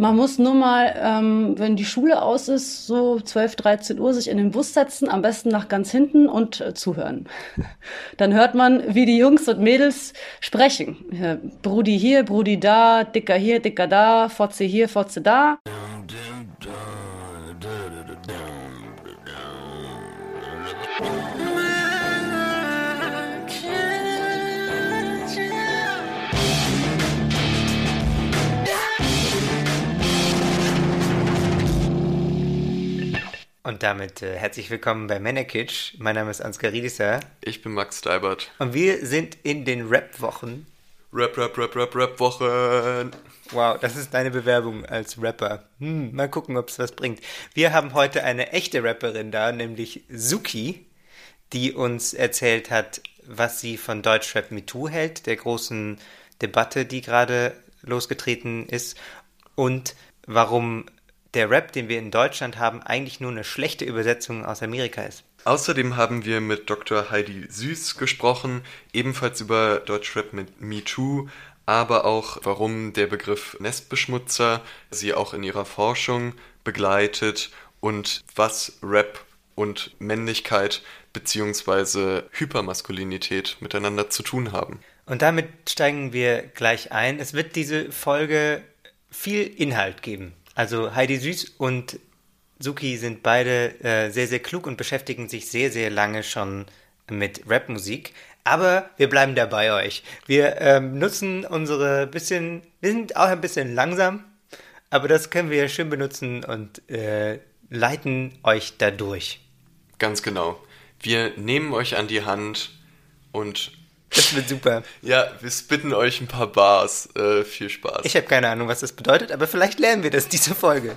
Man muss nur mal, ähm, wenn die Schule aus ist, so 12, 13 Uhr sich in den Bus setzen, am besten nach ganz hinten und äh, zuhören. Dann hört man, wie die Jungs und Mädels sprechen. Ja, Brudi hier, Brudi da, Dicker hier, Dicker da, Fotze hier, Fotze da. Und damit äh, herzlich willkommen bei Männerkitsch. Mein Name ist Ansgar Riedisser. Ich bin Max Steibert. Und wir sind in den Rap-Wochen. Rap, Rap, Rap, Rap, Rap-Wochen. Wow, das ist deine Bewerbung als Rapper. Hm, mal gucken, ob es was bringt. Wir haben heute eine echte Rapperin da, nämlich Suki, die uns erzählt hat, was sie von Deutschrap MeToo hält, der großen Debatte, die gerade losgetreten ist, und warum der Rap, den wir in Deutschland haben, eigentlich nur eine schlechte Übersetzung aus Amerika ist. Außerdem haben wir mit Dr. Heidi Süß gesprochen, ebenfalls über Deutschrap mit Me Too, aber auch warum der Begriff Nestbeschmutzer sie auch in ihrer Forschung begleitet und was Rap und Männlichkeit bzw. Hypermaskulinität miteinander zu tun haben. Und damit steigen wir gleich ein. Es wird diese Folge viel Inhalt geben. Also Heidi Süß und Suki sind beide äh, sehr, sehr klug und beschäftigen sich sehr, sehr lange schon mit Rapmusik. Aber wir bleiben da bei euch. Wir ähm, nutzen unsere bisschen, wir sind auch ein bisschen langsam, aber das können wir schön benutzen und äh, leiten euch da durch. Ganz genau. Wir nehmen euch an die Hand und das wird super. Ja, wir spitten euch ein paar Bars. Äh, viel Spaß. Ich habe keine Ahnung, was das bedeutet, aber vielleicht lernen wir das diese Folge.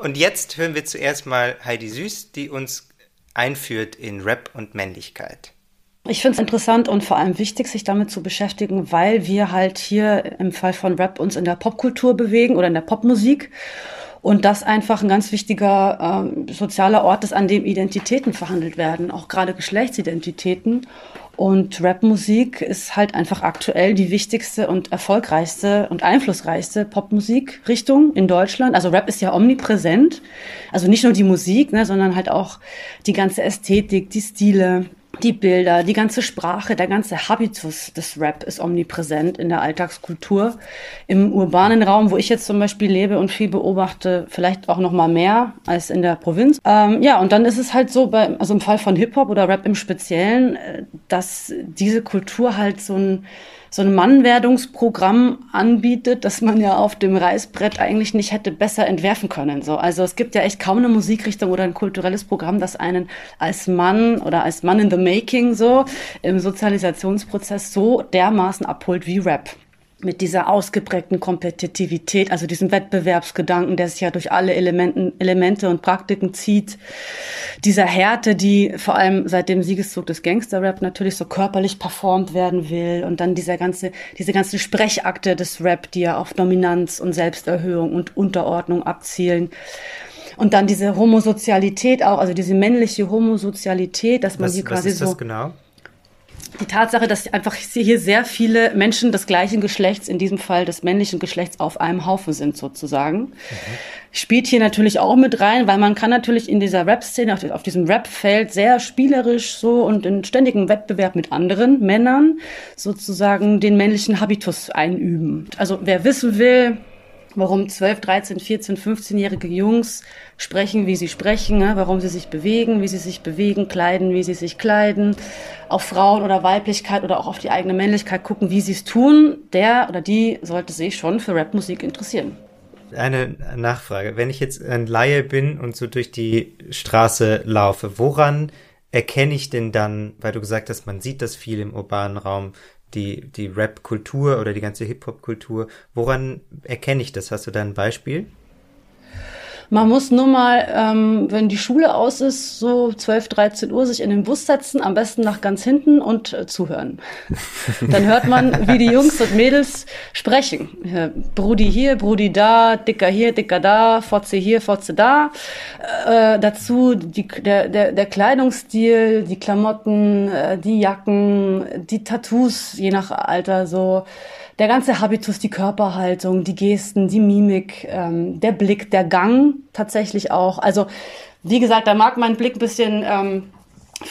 Und jetzt hören wir zuerst mal Heidi Süß, die uns einführt in Rap und Männlichkeit. Ich finde es interessant und vor allem wichtig, sich damit zu beschäftigen, weil wir halt hier im Fall von Rap uns in der Popkultur bewegen oder in der Popmusik und das einfach ein ganz wichtiger äh, sozialer Ort ist, an dem Identitäten verhandelt werden, auch gerade Geschlechtsidentitäten. Und Rapmusik ist halt einfach aktuell die wichtigste und erfolgreichste und einflussreichste Popmusikrichtung in Deutschland. Also Rap ist ja omnipräsent. Also nicht nur die Musik, ne, sondern halt auch die ganze Ästhetik, die Stile, die Bilder, die ganze Sprache, der ganze Habitus des Rap ist omnipräsent in der Alltagskultur. Im urbanen Raum, wo ich jetzt zum Beispiel lebe und viel beobachte, vielleicht auch noch mal mehr als in der Provinz. Ähm, ja, und dann ist es halt so, bei, also im Fall von Hip-Hop oder Rap im Speziellen, äh, dass diese Kultur halt so ein so ein Mannwerdungsprogramm anbietet, das man ja auf dem Reißbrett eigentlich nicht hätte besser entwerfen können. So, also es gibt ja echt kaum eine Musikrichtung oder ein kulturelles Programm, das einen als Mann oder als Mann in the Making so im Sozialisationsprozess so dermaßen abholt wie Rap mit dieser ausgeprägten Kompetitivität, also diesem Wettbewerbsgedanken, der sich ja durch alle Elementen, Elemente und Praktiken zieht, dieser Härte, die vor allem seit dem Siegeszug des Gangster-Rap natürlich so körperlich performt werden will und dann dieser ganze, diese ganzen Sprechakte des Rap, die ja auf Dominanz und Selbsterhöhung und Unterordnung abzielen. Und dann diese Homosozialität auch, also diese männliche Homosozialität, dass man was, hier quasi was ist das so genau? Die Tatsache, dass einfach hier sehr viele Menschen des gleichen Geschlechts, in diesem Fall des männlichen Geschlechts, auf einem Haufen sind sozusagen, mhm. spielt hier natürlich auch mit rein, weil man kann natürlich in dieser Rap-Szene, auf, diesem Rap-Feld sehr spielerisch so und in ständigem Wettbewerb mit anderen Männern sozusagen den männlichen Habitus einüben. Also wer wissen will, warum 12, 13, 14, 15-jährige Jungs sprechen, wie sie sprechen, ne? warum sie sich bewegen, wie sie sich bewegen, kleiden, wie sie sich kleiden, auf Frauen oder Weiblichkeit oder auch auf die eigene Männlichkeit gucken, wie sie es tun, der oder die sollte sich schon für Rapmusik interessieren. Eine Nachfrage. Wenn ich jetzt ein Laie bin und so durch die Straße laufe, woran erkenne ich denn dann, weil du gesagt hast, man sieht das viel im urbanen Raum, die, die Rap-Kultur oder die ganze Hip-Hop-Kultur. Woran erkenne ich das? Hast du da ein Beispiel? Man muss nur mal, ähm, wenn die Schule aus ist, so 12, 13 Uhr sich in den Bus setzen, am besten nach ganz hinten und äh, zuhören. Dann hört man, wie die Jungs und Mädels sprechen. Brudi hier, Brudi da, Dicker hier, Dicker da, Fotze hier, Fotze da. Äh, dazu die, der, der, der Kleidungsstil, die Klamotten, äh, die Jacken, die Tattoos, je nach Alter so der ganze Habitus, die Körperhaltung, die Gesten, die Mimik, ähm, der Blick, der Gang tatsächlich auch. Also wie gesagt, da mag mein Blick ein bisschen ähm,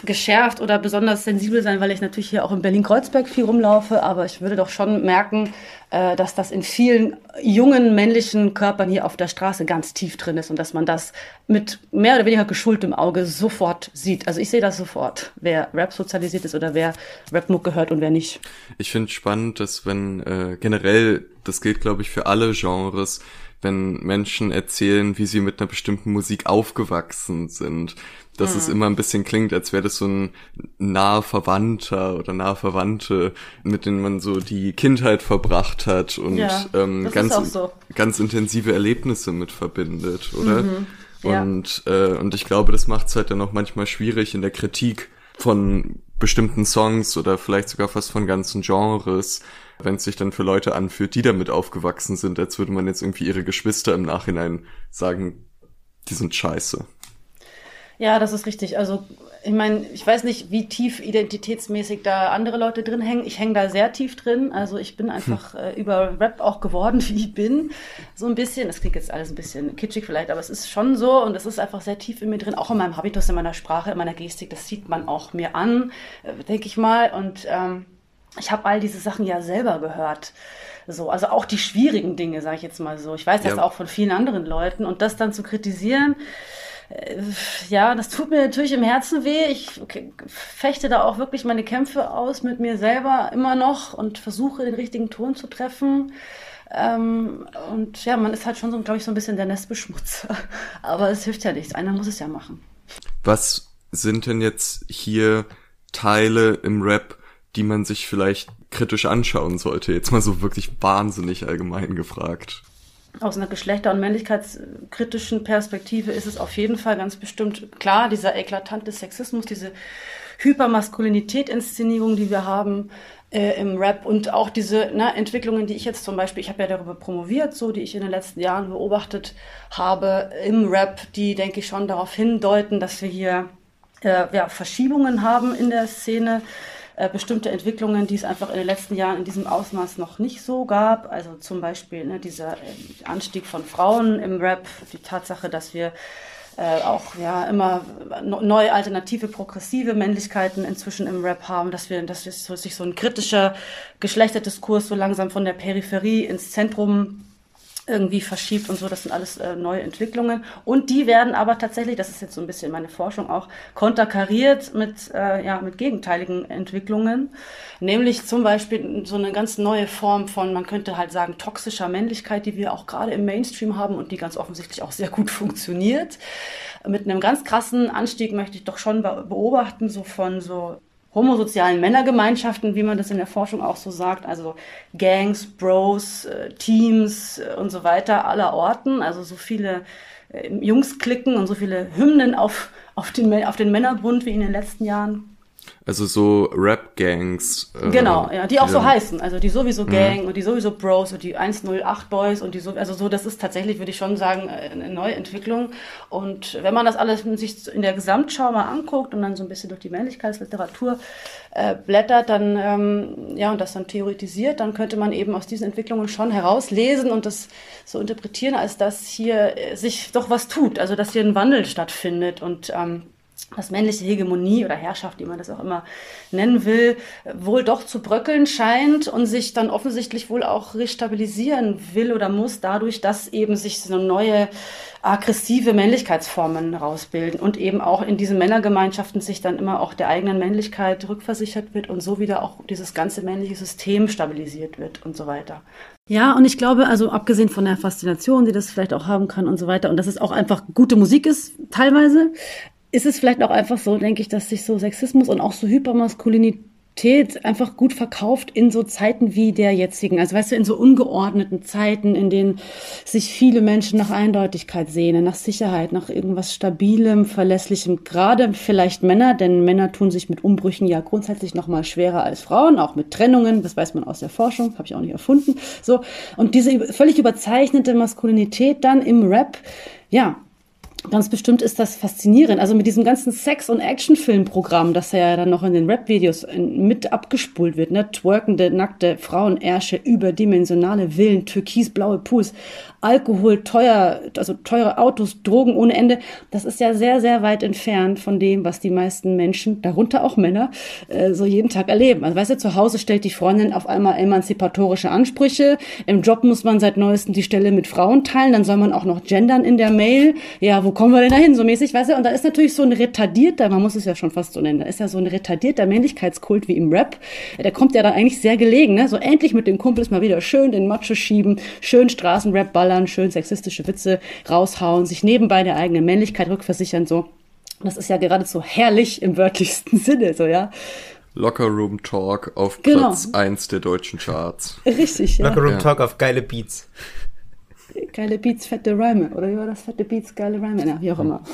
geschärft oder besonders sensibel sein, weil ich natürlich hier auch in Berlin-Kreuzberg viel rumlaufe, aber ich würde doch schon merken, äh, dass das in vielen jungen männlichen Körpern hier auf der Straße ganz tief drin ist und dass man das mit mehr oder weniger geschultem Auge sofort sieht. Also ich sehe das sofort, wer Rap sozialisiert ist oder wer Rap-Muck gehört und wer nicht. Ich finde spannend, dass wenn äh, generell, das gilt glaube ich für alle Genres, wenn Menschen erzählen, wie sie mit einer bestimmten Musik aufgewachsen sind, dass hm. es immer ein bisschen klingt, als wäre das so ein naher Verwandter oder nahe Verwandte, mit denen man so die Kindheit verbracht hat und ja, ähm, ganz, so. ganz intensive Erlebnisse mit verbindet, oder? Mhm, ja. Und, äh, und ich glaube, das macht es halt dann auch manchmal schwierig in der Kritik von bestimmten Songs oder vielleicht sogar fast von ganzen Genres, wenn es sich dann für Leute anfühlt, die damit aufgewachsen sind, als würde man jetzt irgendwie ihre Geschwister im Nachhinein sagen, die sind scheiße. Ja, das ist richtig. Also ich meine, ich weiß nicht, wie tief identitätsmäßig da andere Leute drin hängen. Ich hänge da sehr tief drin. Also ich bin einfach hm. äh, über Rap auch geworden, wie ich bin. So ein bisschen. Das klingt jetzt alles ein bisschen kitschig vielleicht, aber es ist schon so und es ist einfach sehr tief in mir drin. Auch in meinem Habitus, in meiner Sprache, in meiner Gestik. Das sieht man auch mir an, äh, denke ich mal. Und ähm, ich habe all diese Sachen ja selber gehört. So, also auch die schwierigen Dinge, sage ich jetzt mal so. Ich weiß das ja. auch von vielen anderen Leuten. Und das dann zu kritisieren, äh, ja, das tut mir natürlich im Herzen weh. Ich fechte da auch wirklich meine Kämpfe aus mit mir selber immer noch und versuche den richtigen Ton zu treffen. Ähm, und ja, man ist halt schon so, glaube ich, so ein bisschen der Nestbeschmutzer. Aber es hilft ja nichts. Einer muss es ja machen. Was sind denn jetzt hier Teile im Rap, die man sich vielleicht kritisch anschauen sollte? Jetzt mal so wirklich wahnsinnig allgemein gefragt aus einer geschlechter- und männlichkeitskritischen Perspektive ist es auf jeden Fall ganz bestimmt klar, dieser eklatante Sexismus, diese Hypermaskulinität-Inszenierung, die wir haben äh, im Rap und auch diese ne, Entwicklungen, die ich jetzt zum Beispiel, ich habe ja darüber promoviert, so die ich in den letzten Jahren beobachtet habe im Rap, die denke ich schon darauf hindeuten, dass wir hier äh, ja, Verschiebungen haben in der Szene äh, bestimmte Entwicklungen, die es einfach in den letzten Jahren in diesem Ausmaß noch nicht so gab. Also zum Beispiel ne, dieser äh, Anstieg von Frauen im Rap, die Tatsache, dass wir äh, auch ja immer neue alternative progressive Männlichkeiten inzwischen im Rap haben, dass wir dass sich so ein kritischer Geschlechterdiskurs so langsam von der Peripherie ins Zentrum irgendwie verschiebt und so. Das sind alles äh, neue Entwicklungen. Und die werden aber tatsächlich, das ist jetzt so ein bisschen meine Forschung auch, konterkariert mit, äh, ja, mit gegenteiligen Entwicklungen. Nämlich zum Beispiel so eine ganz neue Form von, man könnte halt sagen, toxischer Männlichkeit, die wir auch gerade im Mainstream haben und die ganz offensichtlich auch sehr gut funktioniert. Mit einem ganz krassen Anstieg möchte ich doch schon beobachten, so von so homosozialen Männergemeinschaften, wie man das in der Forschung auch so sagt, also Gangs, Bros, äh, Teams äh, und so weiter aller Orten, also so viele äh, Jungsklicken und so viele Hymnen auf, auf, den, auf den Männerbund wie in den letzten Jahren. Also so Rap-Gangs. Äh, genau, ja, die auch so heißen. Also die sowieso mhm. Gang mhm. und die sowieso Bros und die 108 Boys und die so, also so, das ist tatsächlich, würde ich schon sagen, eine neue Entwicklung. Und wenn man das alles sich in der Gesamtschau mal anguckt und dann so ein bisschen durch die Männlichkeitsliteratur äh, blättert, dann, ähm, ja, und das dann theoretisiert, dann könnte man eben aus diesen Entwicklungen schon herauslesen und das so interpretieren, als dass hier äh, sich doch was tut, also dass hier ein Wandel stattfindet und, ähm, dass männliche Hegemonie oder Herrschaft, wie man das auch immer nennen will, wohl doch zu bröckeln scheint und sich dann offensichtlich wohl auch restabilisieren will oder muss, dadurch, dass eben sich so neue aggressive Männlichkeitsformen rausbilden und eben auch in diesen Männergemeinschaften sich dann immer auch der eigenen Männlichkeit rückversichert wird und so wieder auch dieses ganze männliche System stabilisiert wird und so weiter. Ja, und ich glaube, also abgesehen von der Faszination, die das vielleicht auch haben kann und so weiter, und dass es auch einfach gute Musik ist, teilweise, ist es vielleicht auch einfach so, denke ich, dass sich so Sexismus und auch so Hypermaskulinität einfach gut verkauft in so Zeiten wie der jetzigen. Also weißt du, in so ungeordneten Zeiten, in denen sich viele Menschen nach Eindeutigkeit sehnen, nach Sicherheit, nach irgendwas Stabilem, Verlässlichem. Gerade vielleicht Männer, denn Männer tun sich mit Umbrüchen ja grundsätzlich noch mal schwerer als Frauen, auch mit Trennungen. Das weiß man aus der Forschung, habe ich auch nicht erfunden. So und diese völlig überzeichnete Maskulinität dann im Rap, ja, Ganz bestimmt ist das faszinierend. Also mit diesem ganzen Sex- und Actionfilmprogramm, das ja dann noch in den Rap-Videos mit abgespult wird, ne? Twerkende, nackte Frauenärsche, überdimensionale Villen, türkisblaue Pools, Alkohol, teuer, also teure Autos, Drogen ohne Ende. Das ist ja sehr, sehr weit entfernt von dem, was die meisten Menschen, darunter auch Männer, äh, so jeden Tag erleben. Also weißt du, zu Hause stellt die Freundin auf einmal emanzipatorische Ansprüche. Im Job muss man seit neuestem die Stelle mit Frauen teilen. Dann soll man auch noch gendern in der Mail. Ja, wo kommen wir denn da hin? So mäßig, weißt du? Und da ist natürlich so ein retardierter, man muss es ja schon fast so nennen, da ist ja so ein retardierter Männlichkeitskult wie im Rap. Der kommt ja dann eigentlich sehr gelegen, ne? So endlich mit dem Kumpels mal wieder schön den Macho schieben, schön Straßenrap ballern, schön sexistische Witze raushauen, sich nebenbei der eigenen Männlichkeit rückversichern, so. Das ist ja geradezu herrlich im wörtlichsten Sinne, so, ja. Locker Room Talk auf genau. Platz 1 der deutschen Charts. Richtig, ja. Locker Room Talk auf geile Beats. Geile Beats, fette Reime. Oder wie war das? Fette Beats, geile Reime. Ja, wie auch immer.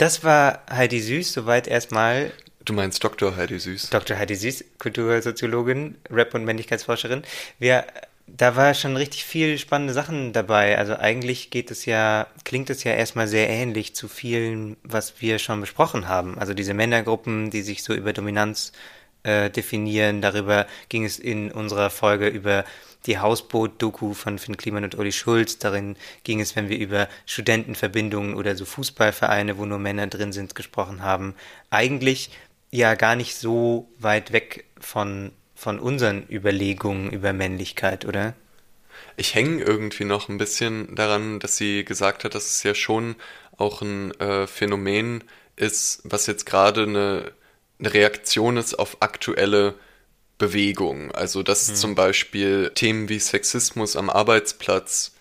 Das war Heidi Süß, soweit erstmal. Du meinst Dr. Heidi Süß? Dr. Heidi Süß, Kultursoziologin, Rap- und Männlichkeitsforscherin. Wir, da war schon richtig viel spannende Sachen dabei. Also eigentlich geht es ja, klingt es ja erstmal sehr ähnlich zu vielen, was wir schon besprochen haben. Also diese Männergruppen, die sich so über Dominanz äh, definieren. Darüber ging es in unserer Folge über die Hausboot-Doku von Finn Kliman und Uli Schulz. Darin ging es, wenn wir über Studentenverbindungen oder so Fußballvereine, wo nur Männer drin sind, gesprochen haben. Eigentlich ja gar nicht so weit weg von, von unseren Überlegungen über Männlichkeit, oder? Ich hänge irgendwie noch ein bisschen daran, dass sie gesagt hat, dass es ja schon auch ein äh, Phänomen ist, was jetzt gerade eine eine Reaktion ist auf aktuelle Bewegung. Also dass mhm. zum Beispiel Themen wie Sexismus am Arbeitsplatz,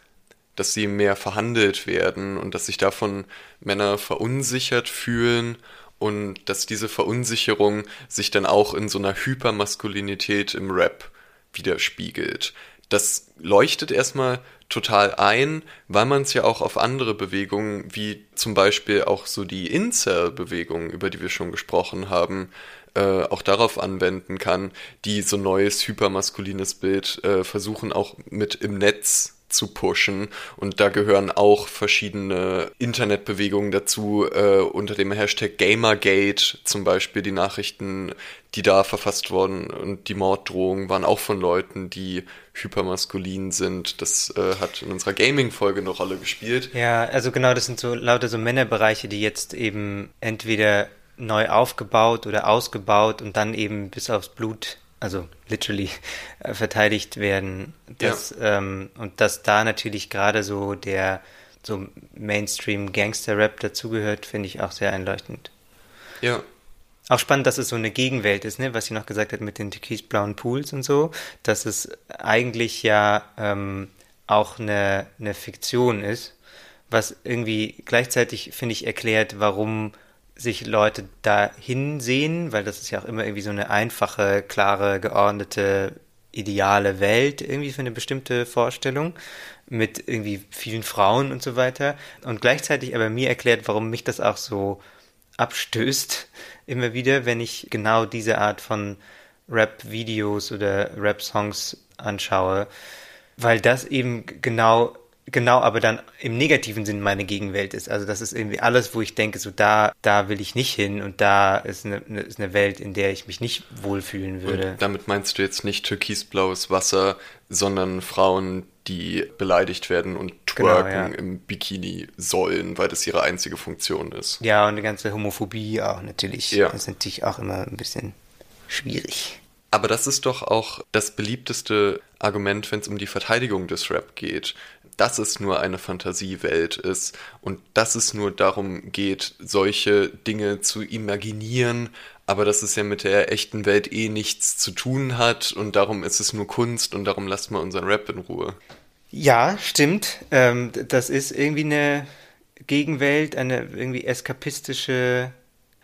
dass sie mehr verhandelt werden und dass sich davon Männer verunsichert fühlen und dass diese Verunsicherung sich dann auch in so einer Hypermaskulinität im Rap widerspiegelt. Das leuchtet erstmal total ein, weil man es ja auch auf andere Bewegungen, wie zum Beispiel auch so die Incel-Bewegung, über die wir schon gesprochen haben, äh, auch darauf anwenden kann, die so neues hypermaskulines Bild äh, versuchen auch mit im Netz zu pushen. Und da gehören auch verschiedene Internetbewegungen dazu, äh, unter dem Hashtag Gamergate zum Beispiel die Nachrichten, die da verfasst wurden und die Morddrohungen waren auch von Leuten, die hypermaskulin sind. Das äh, hat in unserer Gaming-Folge eine Rolle gespielt. Ja, also genau, das sind so lauter so Männerbereiche, die jetzt eben entweder neu aufgebaut oder ausgebaut und dann eben bis aufs Blut also literally äh, verteidigt werden. Das, ja. ähm, und dass da natürlich gerade so der so Mainstream Gangster-Rap dazugehört, finde ich auch sehr einleuchtend. Ja. Auch spannend, dass es so eine Gegenwelt ist, ne? was sie noch gesagt hat mit den türkisblauen Pools und so, dass es eigentlich ja ähm, auch eine, eine Fiktion ist, was irgendwie gleichzeitig, finde ich, erklärt, warum sich Leute da hinsehen, weil das ist ja auch immer irgendwie so eine einfache, klare, geordnete, ideale Welt irgendwie für eine bestimmte Vorstellung mit irgendwie vielen Frauen und so weiter. Und gleichzeitig aber mir erklärt, warum mich das auch so abstößt, immer wieder, wenn ich genau diese Art von Rap-Videos oder Rap-Songs anschaue, weil das eben genau genau aber dann im negativen Sinn meine Gegenwelt ist. Also das ist irgendwie alles, wo ich denke, so da, da will ich nicht hin und da ist eine, eine, ist eine Welt, in der ich mich nicht wohlfühlen würde. Und damit meinst du jetzt nicht türkisblaues Wasser, sondern Frauen, die beleidigt werden und twerken genau, ja. im Bikini sollen, weil das ihre einzige Funktion ist. Ja, und die ganze Homophobie auch natürlich. Ja. Das ist natürlich auch immer ein bisschen schwierig. Aber das ist doch auch das beliebteste Argument, wenn es um die Verteidigung des Rap geht dass es nur eine Fantasiewelt ist und dass es nur darum geht, solche Dinge zu imaginieren, aber dass es ja mit der echten Welt eh nichts zu tun hat und darum ist es nur Kunst und darum lasst mal unseren Rap in Ruhe. Ja, stimmt. Ähm, das ist irgendwie eine Gegenwelt, eine irgendwie eskapistische,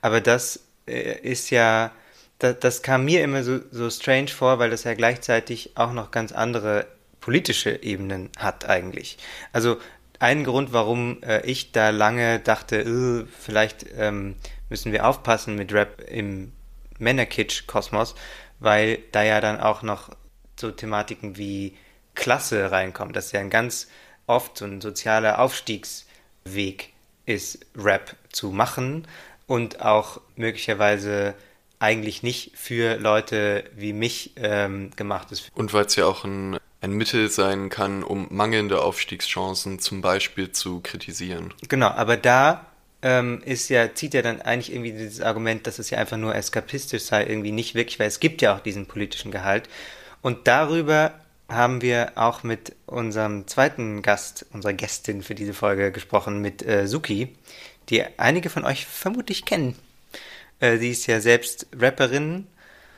aber das äh, ist ja, das, das kam mir immer so, so strange vor, weil das ja gleichzeitig auch noch ganz andere politische Ebenen hat eigentlich. Also ein Grund, warum äh, ich da lange dachte, äh, vielleicht ähm, müssen wir aufpassen mit Rap im Männerkitsch-Kosmos, weil da ja dann auch noch so Thematiken wie Klasse reinkommen. Das ist ja ein ganz oft so ein sozialer Aufstiegsweg ist, Rap zu machen und auch möglicherweise eigentlich nicht für Leute wie mich ähm, gemacht ist. Und weil es ja auch ein, ein Mittel sein kann, um mangelnde Aufstiegschancen zum Beispiel zu kritisieren. Genau, aber da ähm, ist ja, zieht ja dann eigentlich irgendwie dieses Argument, dass es ja einfach nur eskapistisch sei, irgendwie nicht wirklich, weil es gibt ja auch diesen politischen Gehalt. Und darüber haben wir auch mit unserem zweiten Gast, unserer Gästin für diese Folge gesprochen, mit äh, Suki, die einige von euch vermutlich kennen. Äh, sie ist ja selbst Rapperin,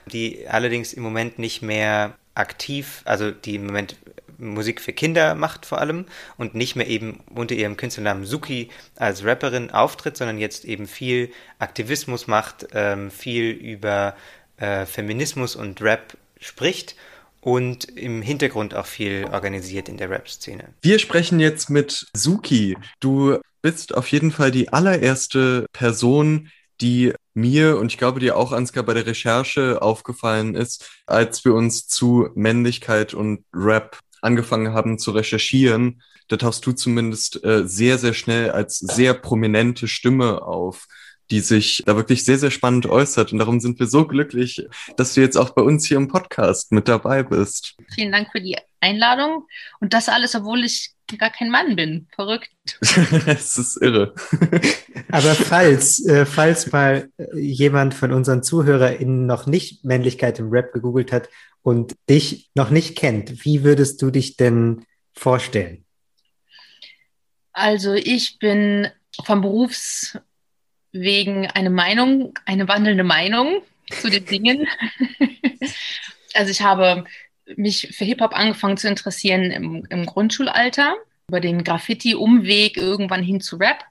die allerdings im Moment nicht mehr aktiv, also die im Moment Musik für Kinder macht vor allem und nicht mehr eben unter ihrem Künstlernamen Suki als Rapperin auftritt, sondern jetzt eben viel Aktivismus macht, ähm, viel über äh, Feminismus und Rap spricht und im Hintergrund auch viel organisiert in der Rap-Szene. Wir sprechen jetzt mit Suki. Du bist auf jeden Fall die allererste Person, die mir und ich glaube dir auch, Ansgar, bei der Recherche aufgefallen ist, als wir uns zu Männlichkeit und Rap angefangen haben zu recherchieren. Da tauchst du zumindest äh, sehr, sehr schnell als sehr prominente Stimme auf die sich da wirklich sehr, sehr spannend äußert. Und darum sind wir so glücklich, dass du jetzt auch bei uns hier im Podcast mit dabei bist. Vielen Dank für die Einladung. Und das alles, obwohl ich gar kein Mann bin. Verrückt. Es ist irre. Aber falls, äh, falls mal jemand von unseren ZuhörerInnen noch nicht Männlichkeit im Rap gegoogelt hat und dich noch nicht kennt, wie würdest du dich denn vorstellen? Also ich bin vom Berufswegen eine Meinung, eine wandelnde Meinung zu den Dingen. also ich habe mich für Hip-Hop angefangen zu interessieren im, im Grundschulalter, über den Graffiti-Umweg irgendwann hin zu Rap,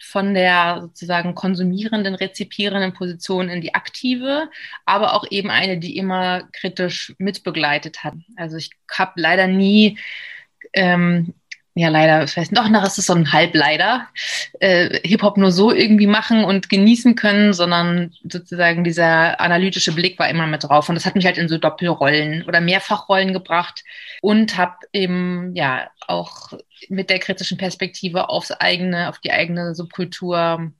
von der sozusagen konsumierenden, rezipierenden Position in die aktive, aber auch eben eine, die immer kritisch mitbegleitet hat. Also ich habe leider nie ähm, ja leider, ich weiß doch noch, ist es so ein Halbleider, äh, Hip-Hop nur so irgendwie machen und genießen können, sondern sozusagen dieser analytische Blick war immer mit drauf. Und das hat mich halt in so Doppelrollen oder Mehrfachrollen gebracht und habe eben ja auch mit der kritischen Perspektive aufs eigene, auf die eigene Subkultur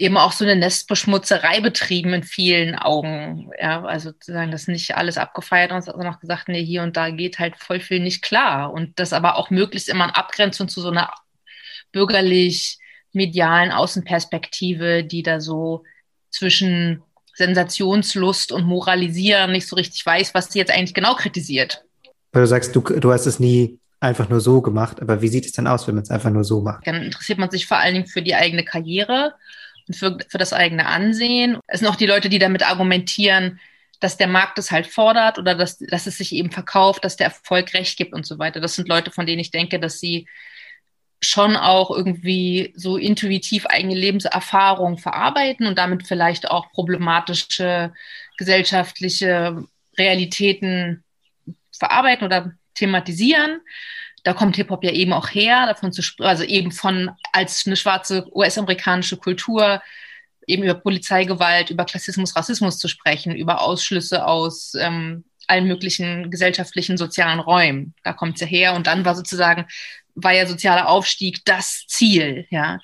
eben auch so eine Nestbeschmutzerei betrieben in vielen Augen. Ja, also sozusagen das nicht alles abgefeiert und sondern auch gesagt, nee, hier und da geht halt voll viel nicht klar. Und das aber auch möglichst immer in Abgrenzung zu so einer bürgerlich medialen Außenperspektive, die da so zwischen Sensationslust und Moralisieren nicht so richtig weiß, was sie jetzt eigentlich genau kritisiert. Weil du sagst, du, du hast es nie einfach nur so gemacht, aber wie sieht es denn aus, wenn man es einfach nur so macht? Dann interessiert man sich vor allen Dingen für die eigene Karriere für, für das eigene Ansehen. Es sind auch die Leute, die damit argumentieren, dass der Markt es halt fordert oder dass, dass es sich eben verkauft, dass der Erfolg Recht gibt und so weiter. Das sind Leute, von denen ich denke, dass sie schon auch irgendwie so intuitiv eigene Lebenserfahrung verarbeiten und damit vielleicht auch problematische gesellschaftliche Realitäten verarbeiten oder thematisieren da kommt Hip-Hop ja eben auch her, davon zu also eben von als eine schwarze US-amerikanische Kultur eben über Polizeigewalt, über Klassismus, Rassismus zu sprechen, über Ausschlüsse aus ähm, allen möglichen gesellschaftlichen, sozialen Räumen. Da kommt es ja her. Und dann war sozusagen, war ja sozialer Aufstieg das Ziel, ja.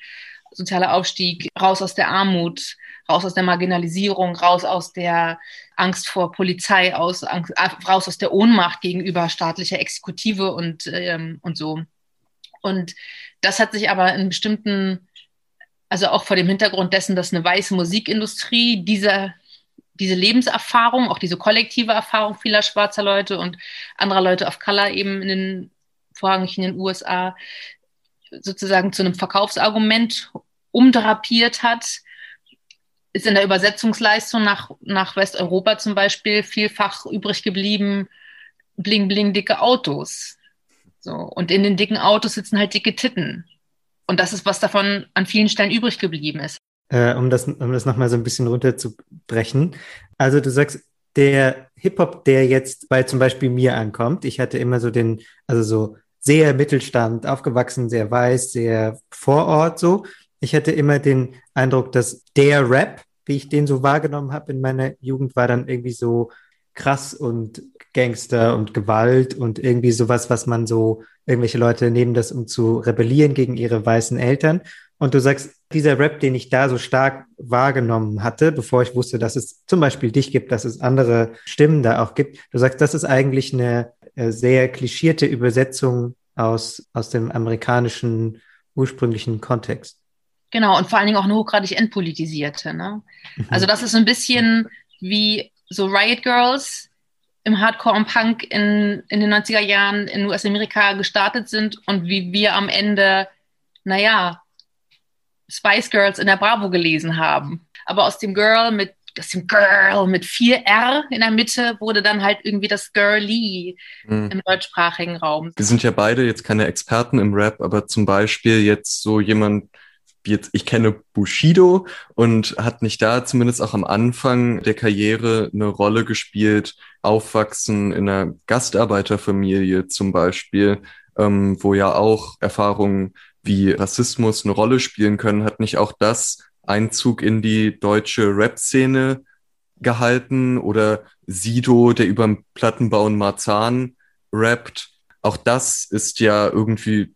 Sozialer Aufstieg raus aus der Armut, raus aus der Marginalisierung, raus aus der Angst vor Polizei, aus, Angst, äh, raus aus der Ohnmacht gegenüber staatlicher Exekutive und, ähm, und so. Und das hat sich aber in bestimmten, also auch vor dem Hintergrund dessen, dass eine weiße Musikindustrie diese, diese Lebenserfahrung, auch diese kollektive Erfahrung vieler schwarzer Leute und anderer Leute of Color eben in den, vorrangig in den USA, sozusagen zu einem Verkaufsargument umdrapiert hat, ist in der Übersetzungsleistung nach, nach Westeuropa zum Beispiel vielfach übrig geblieben, bling, bling, dicke Autos. So. Und in den dicken Autos sitzen halt dicke Titten. Und das ist, was davon an vielen Stellen übrig geblieben ist. Äh, um das, um das nochmal so ein bisschen runterzubrechen. Also du sagst, der Hip-Hop, der jetzt bei zum Beispiel mir ankommt, ich hatte immer so den, also so sehr Mittelstand, aufgewachsen, sehr weiß, sehr Vorort so. Ich hatte immer den Eindruck, dass der Rap wie ich den so wahrgenommen habe in meiner Jugend, war dann irgendwie so krass und Gangster und Gewalt und irgendwie sowas, was man so, irgendwelche Leute nehmen das, um zu rebellieren gegen ihre weißen Eltern. Und du sagst, dieser Rap, den ich da so stark wahrgenommen hatte, bevor ich wusste, dass es zum Beispiel dich gibt, dass es andere Stimmen da auch gibt, du sagst, das ist eigentlich eine äh, sehr klischierte Übersetzung aus, aus dem amerikanischen ursprünglichen Kontext. Genau, und vor allen Dingen auch eine hochgradig entpolitisierte. Ne? Mhm. Also das ist so ein bisschen wie so Riot Girls im Hardcore und Punk in, in den 90er Jahren in US-Amerika gestartet sind und wie wir am Ende, naja, Spice Girls in der Bravo gelesen haben. Aber aus dem Girl mit aus dem Girl mit vier R in der Mitte wurde dann halt irgendwie das Girly mhm. im deutschsprachigen Raum. Wir sind ja beide jetzt keine Experten im Rap, aber zum Beispiel jetzt so jemand jetzt, ich kenne Bushido und hat nicht da zumindest auch am Anfang der Karriere eine Rolle gespielt, aufwachsen in einer Gastarbeiterfamilie zum Beispiel, ähm, wo ja auch Erfahrungen wie Rassismus eine Rolle spielen können, hat nicht auch das Einzug in die deutsche Rap-Szene gehalten oder Sido, der über den Plattenbau in Marzahn rappt. Auch das ist ja irgendwie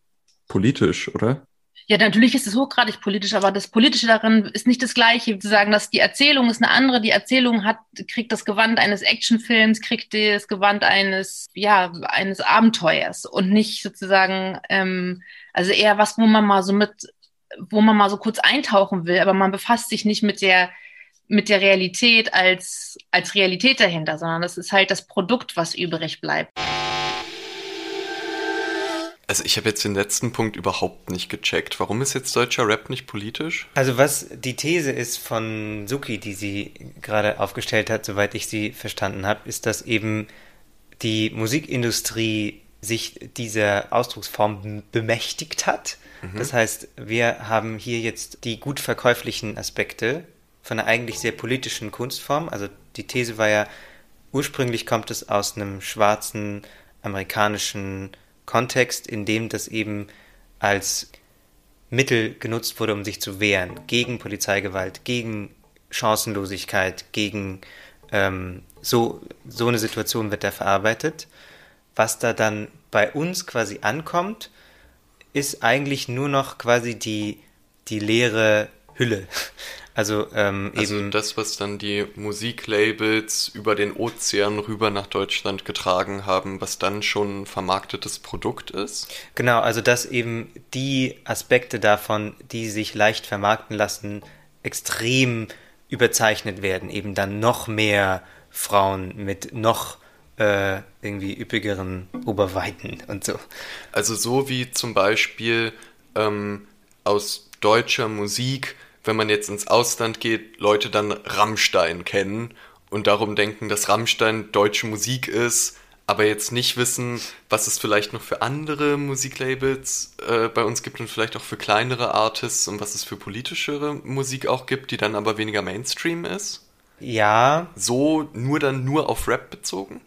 politisch, oder? Ja, natürlich ist es hochgradig politisch, aber das Politische darin ist nicht das Gleiche. Zu sagen, dass die Erzählung ist eine andere. Die Erzählung hat, kriegt das Gewand eines Actionfilms, kriegt das Gewand eines, ja, eines Abenteuers und nicht sozusagen, ähm, also eher was, wo man mal so mit, wo man mal so kurz eintauchen will, aber man befasst sich nicht mit der, mit der Realität als, als Realität dahinter, sondern das ist halt das Produkt, was übrig bleibt. Also ich habe jetzt den letzten Punkt überhaupt nicht gecheckt. Warum ist jetzt deutscher Rap nicht politisch? Also was die These ist von Suki, die sie gerade aufgestellt hat, soweit ich sie verstanden habe, ist, dass eben die Musikindustrie sich dieser Ausdrucksform bemächtigt hat. Mhm. Das heißt, wir haben hier jetzt die gut verkäuflichen Aspekte von einer eigentlich sehr politischen Kunstform. Also die These war ja, ursprünglich kommt es aus einem schwarzen amerikanischen Kontext, in dem das eben als Mittel genutzt wurde, um sich zu wehren gegen Polizeigewalt, gegen Chancenlosigkeit, gegen ähm, so, so eine Situation wird da verarbeitet. Was da dann bei uns quasi ankommt, ist eigentlich nur noch quasi die, die leere Hülle. Also, ähm, also eben das, was dann die Musiklabels über den Ozean rüber nach Deutschland getragen haben, was dann schon ein vermarktetes Produkt ist? Genau, also dass eben die Aspekte davon, die sich leicht vermarkten lassen, extrem überzeichnet werden. Eben dann noch mehr Frauen mit noch äh, irgendwie üppigeren Oberweiten und so. Also so wie zum Beispiel ähm, aus deutscher Musik wenn man jetzt ins Ausland geht, Leute dann Rammstein kennen und darum denken, dass Rammstein deutsche Musik ist, aber jetzt nicht wissen, was es vielleicht noch für andere Musiklabels äh, bei uns gibt und vielleicht auch für kleinere Artists und was es für politischere Musik auch gibt, die dann aber weniger Mainstream ist? Ja. So nur dann nur auf Rap bezogen?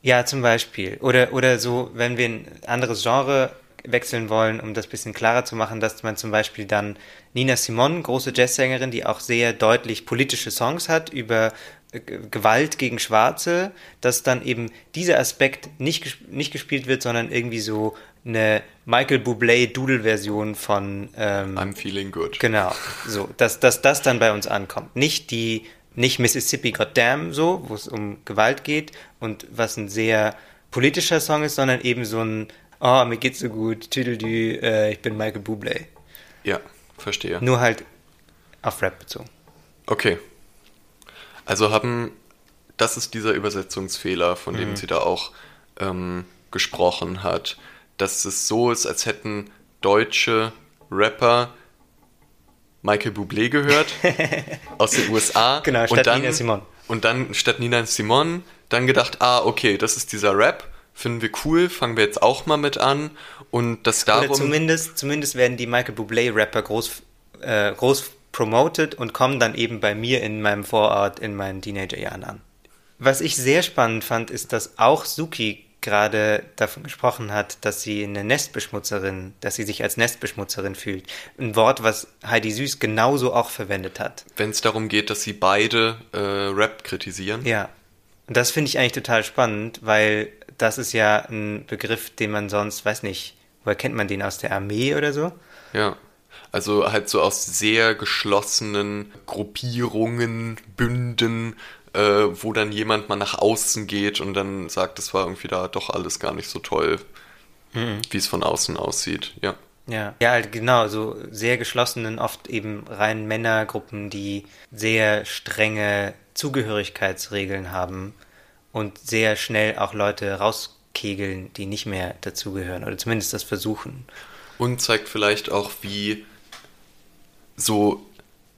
Ja, zum Beispiel. Oder, oder so, wenn wir ein anderes Genre wechseln wollen, um das bisschen klarer zu machen, dass man zum Beispiel dann Nina Simon, große Jazzsängerin, die auch sehr deutlich politische Songs hat über äh, Gewalt gegen Schwarze, dass dann eben dieser Aspekt nicht, nicht gespielt wird, sondern irgendwie so eine Michael Bublé Doodle-Version von ähm, I'm Feeling Good. Genau, so, dass, dass das dann bei uns ankommt. Nicht die, nicht Mississippi Goddamn so, wo es um Gewalt geht und was ein sehr politischer Song ist, sondern eben so ein oh, mir geht's so gut, tüdelü, äh, ich bin Michael Bublé. Ja, verstehe. Nur halt auf Rap bezogen. Okay. Also haben, das ist dieser Übersetzungsfehler, von dem mhm. sie da auch ähm, gesprochen hat, dass es so ist, als hätten deutsche Rapper Michael Bublé gehört aus den USA. Genau, statt und dann, Nina Simon. Und dann statt Nina Simon dann gedacht, ah, okay, das ist dieser Rap finden wir cool, fangen wir jetzt auch mal mit an. Und das darum. Oder zumindest, zumindest werden die Michael Bublé-Rapper groß, äh, groß promoted und kommen dann eben bei mir in meinem Vorort in meinen Teenagerjahren an. Was ich sehr spannend fand, ist, dass auch Suki gerade davon gesprochen hat, dass sie eine Nestbeschmutzerin, dass sie sich als Nestbeschmutzerin fühlt. Ein Wort, was Heidi Süß genauso auch verwendet hat. Wenn es darum geht, dass sie beide äh, Rap kritisieren. Ja, Und das finde ich eigentlich total spannend, weil das ist ja ein Begriff, den man sonst, weiß nicht, woher kennt man den aus der Armee oder so? Ja. Also halt so aus sehr geschlossenen Gruppierungen, Bünden, äh, wo dann jemand mal nach außen geht und dann sagt, es war irgendwie da doch alles gar nicht so toll, mhm. wie es von außen aussieht, ja. Ja, ja, halt genau, so sehr geschlossenen, oft eben rein Männergruppen, die sehr strenge Zugehörigkeitsregeln haben und sehr schnell auch Leute rauskegeln, die nicht mehr dazugehören oder zumindest das versuchen. Und zeigt vielleicht auch, wie so,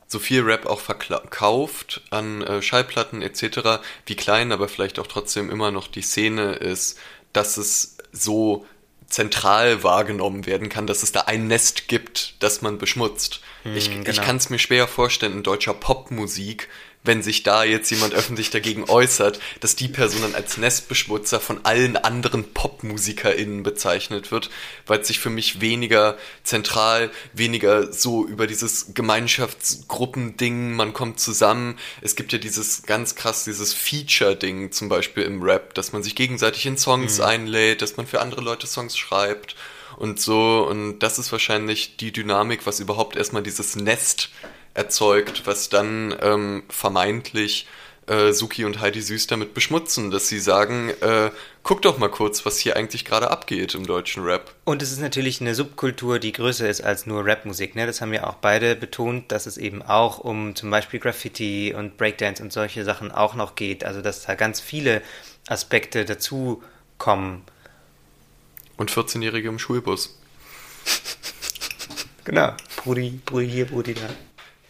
so viel Rap auch verkauft an äh, Schallplatten etc., wie klein aber vielleicht auch trotzdem immer noch die Szene ist, dass es so zentral wahrgenommen werden kann, dass es da ein Nest gibt, das man beschmutzt. Hm, ich, genau. ich kann es mir schwer vorstellen, in deutscher Popmusik wenn sich da jetzt jemand öffentlich dagegen äußert, dass die Person dann als Nestbeschmutzer von allen anderen PopmusikerInnen bezeichnet wird, weil es sich für mich weniger zentral, weniger so über dieses Gemeinschaftsgruppending, man kommt zusammen. Es gibt ja dieses ganz krass, dieses Feature-Ding zum Beispiel im Rap, dass man sich gegenseitig in Songs mhm. einlädt, dass man für andere Leute Songs schreibt und so. Und das ist wahrscheinlich die Dynamik, was überhaupt erstmal dieses Nest erzeugt, was dann ähm, vermeintlich äh, Suki und Heidi Süß damit beschmutzen, dass sie sagen, äh, guck doch mal kurz, was hier eigentlich gerade abgeht im deutschen Rap. Und es ist natürlich eine Subkultur, die größer ist als nur Rapmusik. Ne? Das haben ja auch beide betont, dass es eben auch um zum Beispiel Graffiti und Breakdance und solche Sachen auch noch geht. Also dass da ganz viele Aspekte dazu kommen. Und 14-Jährige im Schulbus. genau. Brudi, Brudi hier, Brudi da.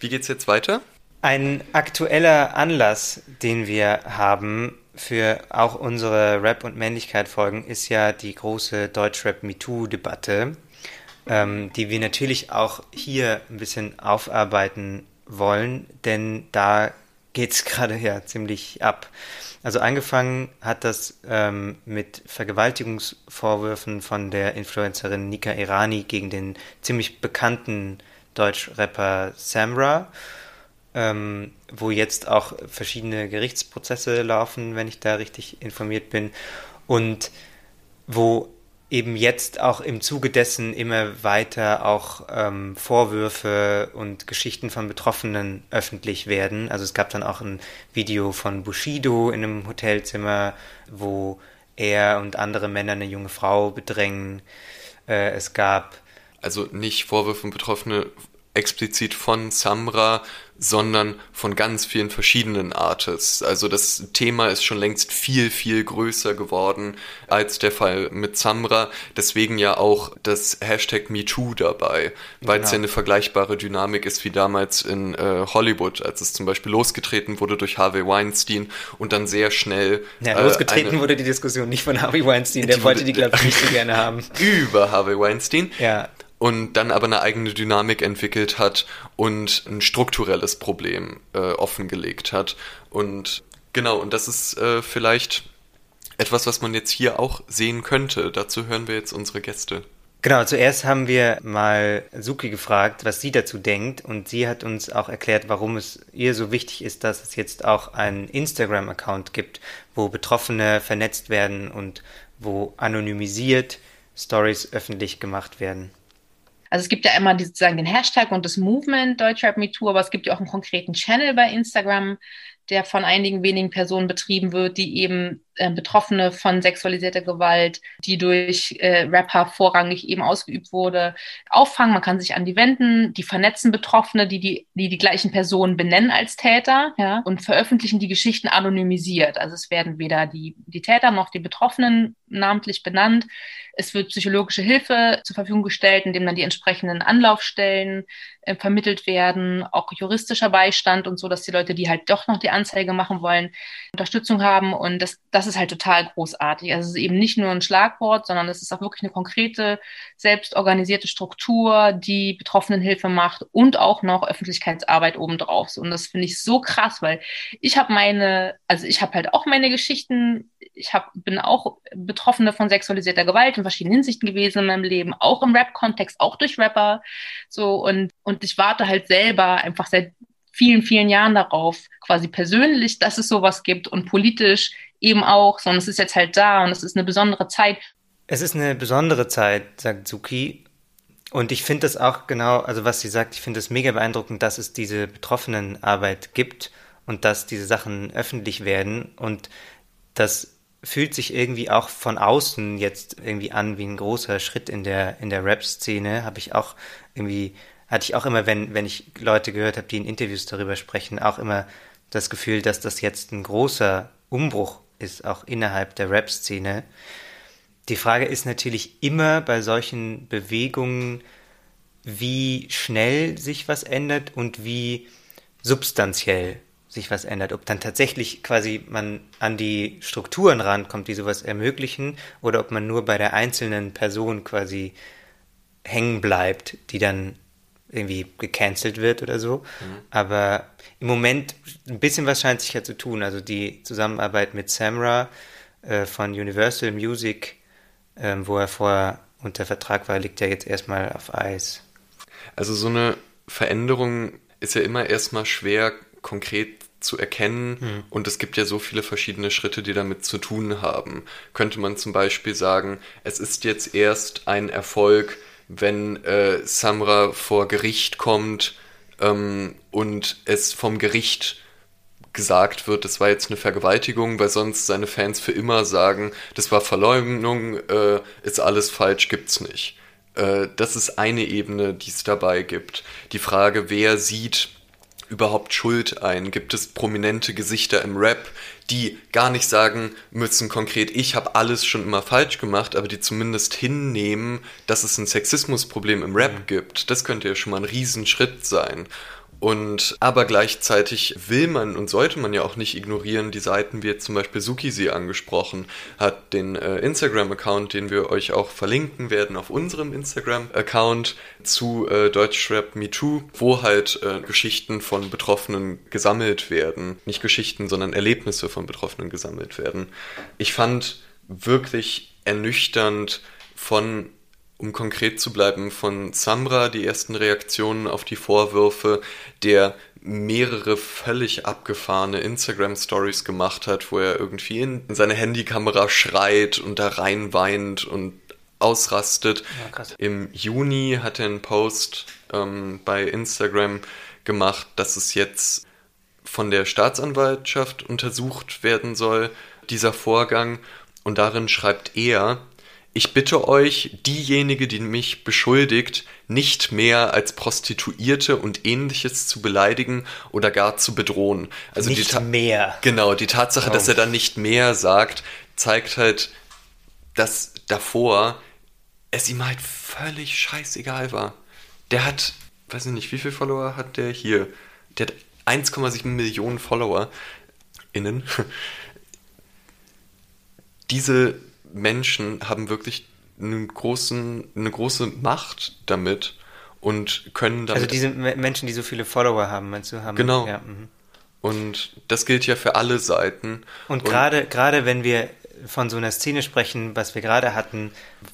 Wie geht's jetzt weiter? Ein aktueller Anlass, den wir haben für auch unsere Rap- und Männlichkeit-Folgen, ist ja die große Deutschrap-MeToo-Debatte, ähm, die wir natürlich auch hier ein bisschen aufarbeiten wollen, denn da geht's gerade ja ziemlich ab. Also angefangen hat das ähm, mit Vergewaltigungsvorwürfen von der Influencerin Nika Irani gegen den ziemlich bekannten Deutsch-Rapper Samra, ähm, wo jetzt auch verschiedene Gerichtsprozesse laufen, wenn ich da richtig informiert bin, und wo eben jetzt auch im Zuge dessen immer weiter auch ähm, Vorwürfe und Geschichten von Betroffenen öffentlich werden. Also es gab dann auch ein Video von Bushido in einem Hotelzimmer, wo er und andere Männer eine junge Frau bedrängen. Äh, es gab also nicht Vorwürfe und Betroffene explizit von Samra, sondern von ganz vielen verschiedenen Artists. Also das Thema ist schon längst viel, viel größer geworden als der Fall mit Samra. Deswegen ja auch das Hashtag MeToo dabei, weil genau. es ja eine vergleichbare Dynamik ist wie damals in äh, Hollywood, als es zum Beispiel losgetreten wurde durch Harvey Weinstein und dann sehr schnell. Ja, losgetreten äh, eine, wurde die Diskussion nicht von Harvey Weinstein, der wollte die, glaube ich, nicht so gerne haben. Über Harvey Weinstein. Ja und dann aber eine eigene Dynamik entwickelt hat und ein strukturelles Problem äh, offengelegt hat. Und genau, und das ist äh, vielleicht etwas, was man jetzt hier auch sehen könnte. Dazu hören wir jetzt unsere Gäste. Genau, zuerst haben wir mal Suki gefragt, was sie dazu denkt und sie hat uns auch erklärt, warum es ihr so wichtig ist, dass es jetzt auch einen Instagram-Account gibt, wo Betroffene vernetzt werden und wo anonymisiert Stories öffentlich gemacht werden. Also es gibt ja immer sozusagen den Hashtag und das Movement Deutschrap MeToo, aber es gibt ja auch einen konkreten Channel bei Instagram, der von einigen wenigen Personen betrieben wird, die eben äh, Betroffene von sexualisierter Gewalt, die durch äh, Rapper vorrangig eben ausgeübt wurde, auffangen. Man kann sich an die wenden, die vernetzen Betroffene, die die, die, die gleichen Personen benennen als Täter ja, und veröffentlichen die Geschichten anonymisiert. Also es werden weder die, die Täter noch die Betroffenen namentlich benannt. Es wird psychologische Hilfe zur Verfügung gestellt, indem dann die entsprechenden Anlaufstellen vermittelt werden, auch juristischer Beistand und so, dass die Leute, die halt doch noch die Anzeige machen wollen, Unterstützung haben. Und das, das ist halt total großartig. Also es ist eben nicht nur ein Schlagwort, sondern es ist auch wirklich eine konkrete, selbstorganisierte Struktur, die Betroffenenhilfe macht und auch noch Öffentlichkeitsarbeit obendrauf. Und das finde ich so krass, weil ich habe meine, also ich habe halt auch meine Geschichten, ich hab, bin auch Betroffene von sexualisierter Gewalt in verschiedenen Hinsichten gewesen in meinem Leben, auch im Rap-Kontext, auch durch Rapper. So und, und ich warte halt selber einfach seit vielen, vielen Jahren darauf, quasi persönlich, dass es sowas gibt und politisch eben auch, sondern es ist jetzt halt da und es ist eine besondere Zeit. Es ist eine besondere Zeit, sagt Suki. Und ich finde das auch genau, also was sie sagt, ich finde es mega beeindruckend, dass es diese Betroffenenarbeit gibt und dass diese Sachen öffentlich werden. Und das fühlt sich irgendwie auch von außen jetzt irgendwie an wie ein großer Schritt in der, in der Rap-Szene. Habe ich auch irgendwie, hatte ich auch immer, wenn, wenn ich Leute gehört habe, die in Interviews darüber sprechen, auch immer das Gefühl, dass das jetzt ein großer Umbruch ist, auch innerhalb der Rap-Szene. Die Frage ist natürlich immer bei solchen Bewegungen, wie schnell sich was ändert und wie substanziell sich was ändert. Ob dann tatsächlich quasi man an die Strukturen rankommt, die sowas ermöglichen, oder ob man nur bei der einzelnen Person quasi hängen bleibt, die dann irgendwie gecancelt wird oder so. Mhm. Aber im Moment ein bisschen was scheint sich ja zu tun. Also die Zusammenarbeit mit Samra äh, von Universal Music, äh, wo er vorher unter Vertrag war, liegt ja jetzt erstmal auf Eis. Also so eine Veränderung ist ja immer erstmal schwer konkret zu erkennen mhm. und es gibt ja so viele verschiedene Schritte, die damit zu tun haben. Könnte man zum Beispiel sagen, es ist jetzt erst ein Erfolg, wenn äh, Samra vor Gericht kommt ähm, und es vom Gericht gesagt wird, das war jetzt eine Vergewaltigung, weil sonst seine Fans für immer sagen, das war Verleumdung, äh, ist alles falsch, gibt's nicht. Äh, das ist eine Ebene, die es dabei gibt. Die Frage, wer sieht überhaupt Schuld ein? Gibt es prominente Gesichter im Rap, die gar nicht sagen müssen konkret, ich habe alles schon immer falsch gemacht, aber die zumindest hinnehmen, dass es ein Sexismusproblem im Rap mhm. gibt? Das könnte ja schon mal ein Riesenschritt sein. Und aber gleichzeitig will man und sollte man ja auch nicht ignorieren, die Seiten, wie jetzt zum Beispiel Suki sie angesprochen hat, den äh, Instagram-Account, den wir euch auch verlinken werden auf unserem Instagram-Account zu äh, Deutschrap Me Too, wo halt äh, Geschichten von Betroffenen gesammelt werden. Nicht Geschichten, sondern Erlebnisse von Betroffenen gesammelt werden. Ich fand wirklich ernüchternd von um konkret zu bleiben, von Samra die ersten Reaktionen auf die Vorwürfe, der mehrere völlig abgefahrene Instagram-Stories gemacht hat, wo er irgendwie in seine Handykamera schreit und da rein weint und ausrastet. Ja, Im Juni hat er einen Post ähm, bei Instagram gemacht, dass es jetzt von der Staatsanwaltschaft untersucht werden soll, dieser Vorgang. Und darin schreibt er, ich bitte euch, diejenige, die mich beschuldigt, nicht mehr als Prostituierte und ähnliches zu beleidigen oder gar zu bedrohen. Also nicht die mehr. Genau, die Tatsache, oh. dass er dann nicht mehr sagt, zeigt halt, dass davor es ihm halt völlig scheißegal war. Der hat, weiß ich nicht, wie viele Follower hat der hier? Der hat 1,7 Millionen Follower innen. Diese Menschen haben wirklich einen großen, eine große Macht damit und können damit. Also diese Menschen, die so viele Follower haben, meinst du, haben. Genau. Ja, mhm. und das gilt ja für alle Seiten. Und, und gerade, gerade wenn wir von so einer Szene sprechen, was wir gerade hatten,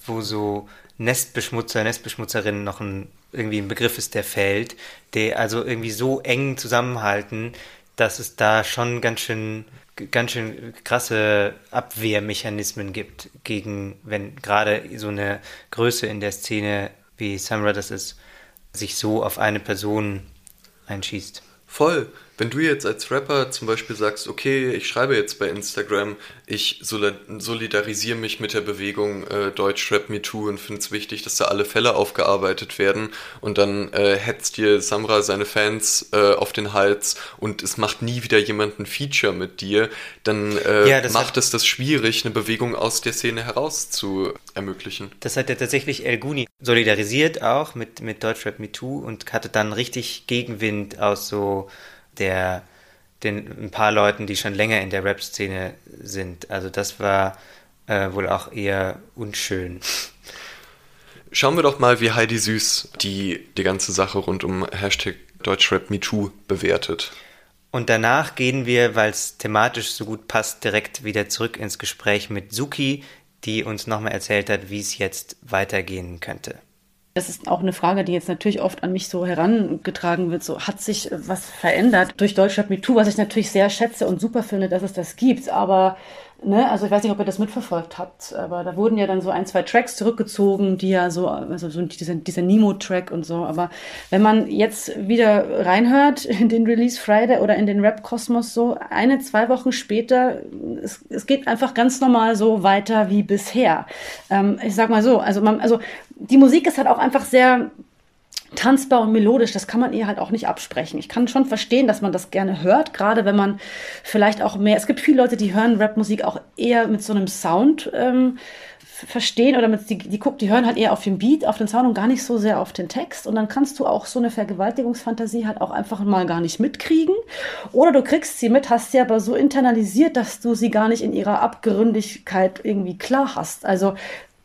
wo so Nestbeschmutzer, Nestbeschmutzerinnen noch ein, irgendwie ein Begriff ist, der fällt, der also irgendwie so eng zusammenhalten, dass es da schon ganz schön ganz schön krasse Abwehrmechanismen gibt gegen, wenn gerade so eine Größe in der Szene wie Samra das ist, sich so auf eine Person einschießt. Voll. Wenn du jetzt als Rapper zum Beispiel sagst, okay, ich schreibe jetzt bei Instagram, ich solidarisiere mich mit der Bewegung äh, Deutschrap Me Too und finde es wichtig, dass da alle Fälle aufgearbeitet werden und dann äh, hetzt dir Samra seine Fans äh, auf den Hals und es macht nie wieder jemand ein Feature mit dir, dann äh, ja, macht es das schwierig, eine Bewegung aus der Szene heraus zu ermöglichen. Das hat ja tatsächlich El Guni solidarisiert auch mit, mit Deutschrap Me Too und hatte dann richtig Gegenwind aus so der den ein paar Leuten, die schon länger in der Rap-Szene sind. Also das war äh, wohl auch eher unschön. Schauen wir doch mal, wie Heidi Süß die, die ganze Sache rund um Hashtag DeutschrapMeToo bewertet. Und danach gehen wir, weil es thematisch so gut passt, direkt wieder zurück ins Gespräch mit Suki, die uns nochmal erzählt hat, wie es jetzt weitergehen könnte. Das ist auch eine Frage, die jetzt natürlich oft an mich so herangetragen wird. So hat sich was verändert durch Deutschland MeToo, was ich natürlich sehr schätze und super finde, dass es das gibt. Aber Ne, also ich weiß nicht, ob ihr das mitverfolgt habt, aber da wurden ja dann so ein, zwei Tracks zurückgezogen, die ja so, also so dieser, dieser Nemo-Track und so. Aber wenn man jetzt wieder reinhört in den Release Friday oder in den Rap-Kosmos so, eine, zwei Wochen später, es, es geht einfach ganz normal so weiter wie bisher. Ähm, ich sag mal so, also man, also die Musik ist halt auch einfach sehr tanzbar und melodisch, das kann man ihr halt auch nicht absprechen. Ich kann schon verstehen, dass man das gerne hört, gerade wenn man vielleicht auch mehr, es gibt viele Leute, die hören Rapmusik auch eher mit so einem Sound ähm, verstehen oder mit, die, die, die hören halt eher auf den Beat, auf den Sound und gar nicht so sehr auf den Text. Und dann kannst du auch so eine Vergewaltigungsfantasie halt auch einfach mal gar nicht mitkriegen. Oder du kriegst sie mit, hast sie aber so internalisiert, dass du sie gar nicht in ihrer Abgründigkeit irgendwie klar hast. Also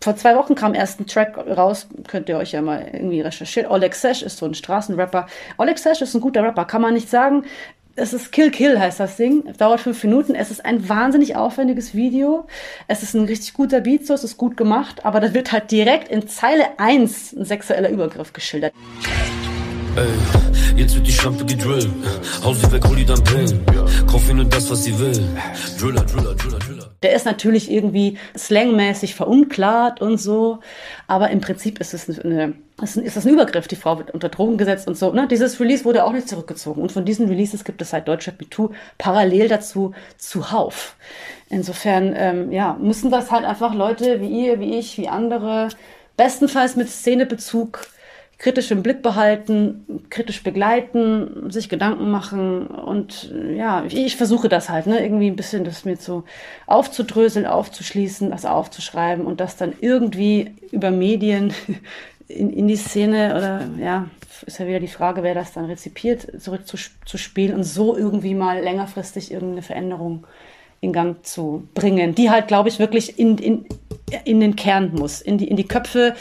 vor zwei Wochen kam erst ein Track raus, könnt ihr euch ja mal irgendwie recherchieren. Oleg Sesh ist so ein Straßenrapper. Oleg Sesh ist ein guter Rapper, kann man nicht sagen. Es ist Kill Kill heißt das Ding. Dauert fünf Minuten. Es ist ein wahnsinnig aufwendiges Video. Es ist ein richtig guter Beat, so es ist gut gemacht, aber da wird halt direkt in Zeile 1 ein sexueller Übergriff geschildert. Ey, jetzt wird die Schlampe gedrillt. Haus weg, hol die dann Pillen. Kauf ihr nur das, was sie will. Driller, Driller, Driller, Driller. Der ist natürlich irgendwie slangmäßig verunklart und so, aber im Prinzip ist es eine, ist das ein Übergriff. Die Frau wird unter Drogen gesetzt und so. Ne? Dieses Release wurde auch nicht zurückgezogen. Und von diesen Releases gibt es seit Deutschrap MeToo parallel dazu zuhauf. Insofern, ähm, ja, müssen das halt einfach Leute wie ihr, wie ich, wie andere, bestenfalls mit Szenebezug kritisch im Blick behalten, kritisch begleiten, sich Gedanken machen und ja, ich, ich, versuche das halt, ne, irgendwie ein bisschen das mir so aufzudröseln, aufzuschließen, das aufzuschreiben und das dann irgendwie über Medien in, in die Szene oder ja, ist ja wieder die Frage, wer das dann rezipiert, zurückzuspielen und so irgendwie mal längerfristig irgendeine Veränderung in Gang zu bringen, die halt, glaube ich, wirklich in, in, in den Kern muss, in die, in die Köpfe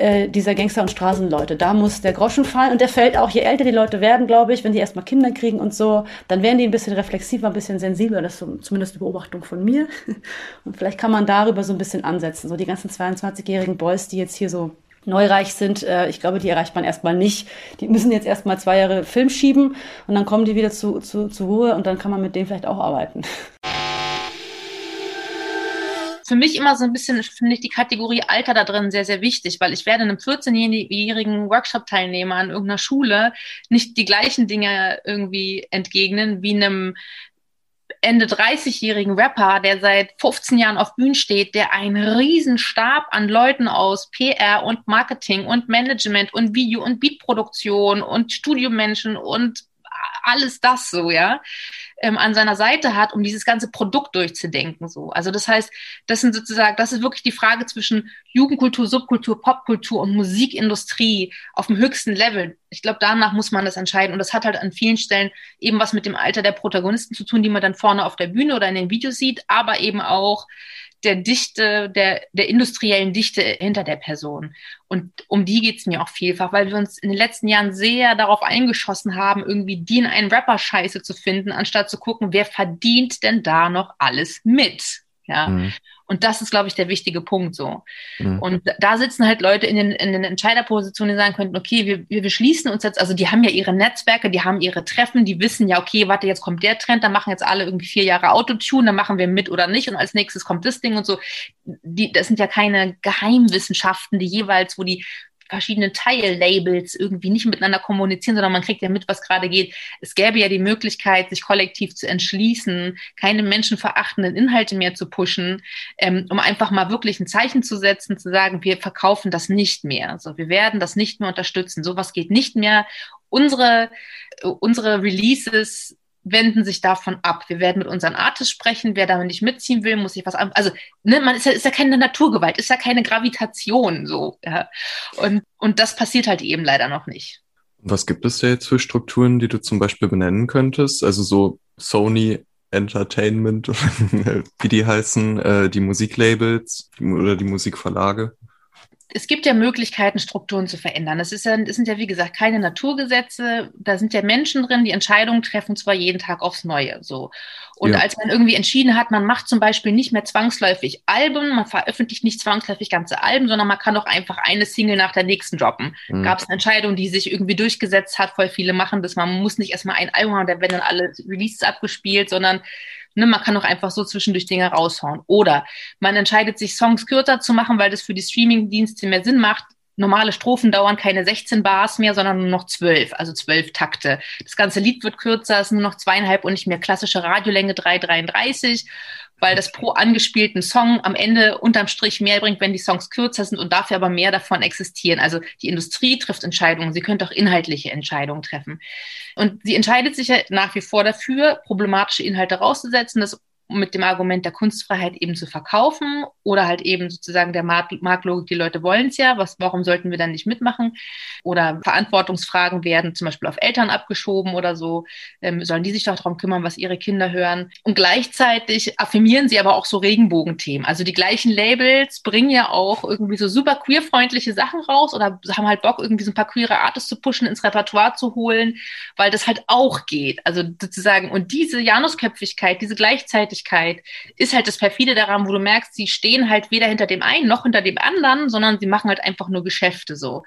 äh, dieser Gangster- und Straßenleute. Da muss der Groschen fallen und der fällt auch, je älter die Leute werden, glaube ich, wenn die erstmal Kinder kriegen und so, dann werden die ein bisschen reflexiver, ein bisschen sensibler. Das ist zumindest eine Beobachtung von mir. Und vielleicht kann man darüber so ein bisschen ansetzen. So die ganzen 22-jährigen Boys, die jetzt hier so neureich sind, äh, ich glaube, die erreicht man erstmal nicht. Die müssen jetzt erstmal zwei Jahre Film schieben und dann kommen die wieder zu, zu, zur Ruhe und dann kann man mit denen vielleicht auch arbeiten für mich immer so ein bisschen, finde ich die Kategorie Alter da drin sehr, sehr wichtig, weil ich werde einem 14-jährigen Workshop-Teilnehmer an irgendeiner Schule nicht die gleichen Dinge irgendwie entgegnen wie einem Ende 30-jährigen Rapper, der seit 15 Jahren auf Bühnen steht, der einen riesen Stab an Leuten aus PR und Marketing und Management und Video- und Beatproduktion und Studiomenschen und alles das so, ja, ähm, an seiner Seite hat, um dieses ganze Produkt durchzudenken. So. Also das heißt, das sind sozusagen, das ist wirklich die Frage zwischen Jugendkultur, Subkultur, Popkultur und Musikindustrie auf dem höchsten Level. Ich glaube, danach muss man das entscheiden. Und das hat halt an vielen Stellen eben was mit dem Alter der Protagonisten zu tun, die man dann vorne auf der Bühne oder in den Videos sieht, aber eben auch der Dichte, der, der industriellen Dichte hinter der Person. Und um die geht's mir auch vielfach, weil wir uns in den letzten Jahren sehr darauf eingeschossen haben, irgendwie die in einen Rapper scheiße zu finden, anstatt zu gucken, wer verdient denn da noch alles mit? Ja. Mhm. Und das ist, glaube ich, der wichtige Punkt so. Mhm. Und da sitzen halt Leute in den, in den Entscheiderpositionen, die sagen könnten, okay, wir, wir, wir schließen uns jetzt, also die haben ja ihre Netzwerke, die haben ihre Treffen, die wissen ja, okay, warte, jetzt kommt der Trend, dann machen jetzt alle irgendwie vier Jahre Autotune, dann machen wir mit oder nicht und als nächstes kommt das Ding und so. Die, das sind ja keine Geheimwissenschaften, die jeweils, wo die verschiedene Teillabels irgendwie nicht miteinander kommunizieren, sondern man kriegt ja mit, was gerade geht. Es gäbe ja die Möglichkeit, sich kollektiv zu entschließen, keine menschenverachtenden Inhalte mehr zu pushen, ähm, um einfach mal wirklich ein Zeichen zu setzen, zu sagen, wir verkaufen das nicht mehr. Also wir werden das nicht mehr unterstützen. Sowas geht nicht mehr. Unsere, unsere Releases wenden sich davon ab. Wir werden mit unseren Artists sprechen. Wer damit nicht mitziehen will, muss sich was an. Also, ne, man ist ja, ist ja keine Naturgewalt, ist ja keine Gravitation so. Ja. Und, und das passiert halt eben leider noch nicht. Was gibt es da jetzt für Strukturen, die du zum Beispiel benennen könntest? Also so Sony Entertainment, wie die heißen, äh, die Musiklabels oder die Musikverlage? Es gibt ja Möglichkeiten, Strukturen zu verändern. Das, ist ja, das sind ja, wie gesagt, keine Naturgesetze. Da sind ja Menschen drin, die Entscheidungen treffen, zwar jeden Tag aufs Neue. So. Und ja. als man irgendwie entschieden hat, man macht zum Beispiel nicht mehr zwangsläufig Alben, man veröffentlicht nicht zwangsläufig ganze Alben, sondern man kann doch einfach eine Single nach der nächsten droppen. Mhm. Gab es eine Entscheidung, die sich irgendwie durchgesetzt hat, voll viele machen das. Man muss nicht erstmal ein Album haben, da werden dann alle Releases abgespielt, sondern Ne, man kann auch einfach so zwischendurch Dinge raushauen. Oder man entscheidet sich, Songs kürzer zu machen, weil das für die Streaming-Dienste mehr Sinn macht. Normale Strophen dauern keine 16 Bars mehr, sondern nur noch 12, also 12 Takte. Das ganze Lied wird kürzer, ist nur noch zweieinhalb und nicht mehr klassische Radiolänge 3,33 weil das pro angespielten Song am Ende unterm Strich mehr bringt, wenn die Songs kürzer sind und dafür aber mehr davon existieren. Also die Industrie trifft Entscheidungen, sie könnte auch inhaltliche Entscheidungen treffen. Und sie entscheidet sich ja nach wie vor dafür, problematische Inhalte rauszusetzen. Das mit dem Argument der Kunstfreiheit eben zu verkaufen oder halt eben sozusagen der Marktlogik, die Leute wollen es ja, was, warum sollten wir dann nicht mitmachen? Oder Verantwortungsfragen werden zum Beispiel auf Eltern abgeschoben oder so, ähm, sollen die sich doch darum kümmern, was ihre Kinder hören? Und gleichzeitig affirmieren sie aber auch so Regenbogenthemen. Also die gleichen Labels bringen ja auch irgendwie so super queerfreundliche Sachen raus oder haben halt Bock, irgendwie so ein paar queere Artists zu pushen, ins Repertoire zu holen, weil das halt auch geht. Also sozusagen, und diese Janusköpfigkeit, diese gleichzeitig Öffentlichkeit ist halt das perfide daran, wo du merkst, sie stehen halt weder hinter dem einen noch hinter dem anderen, sondern sie machen halt einfach nur Geschäfte so.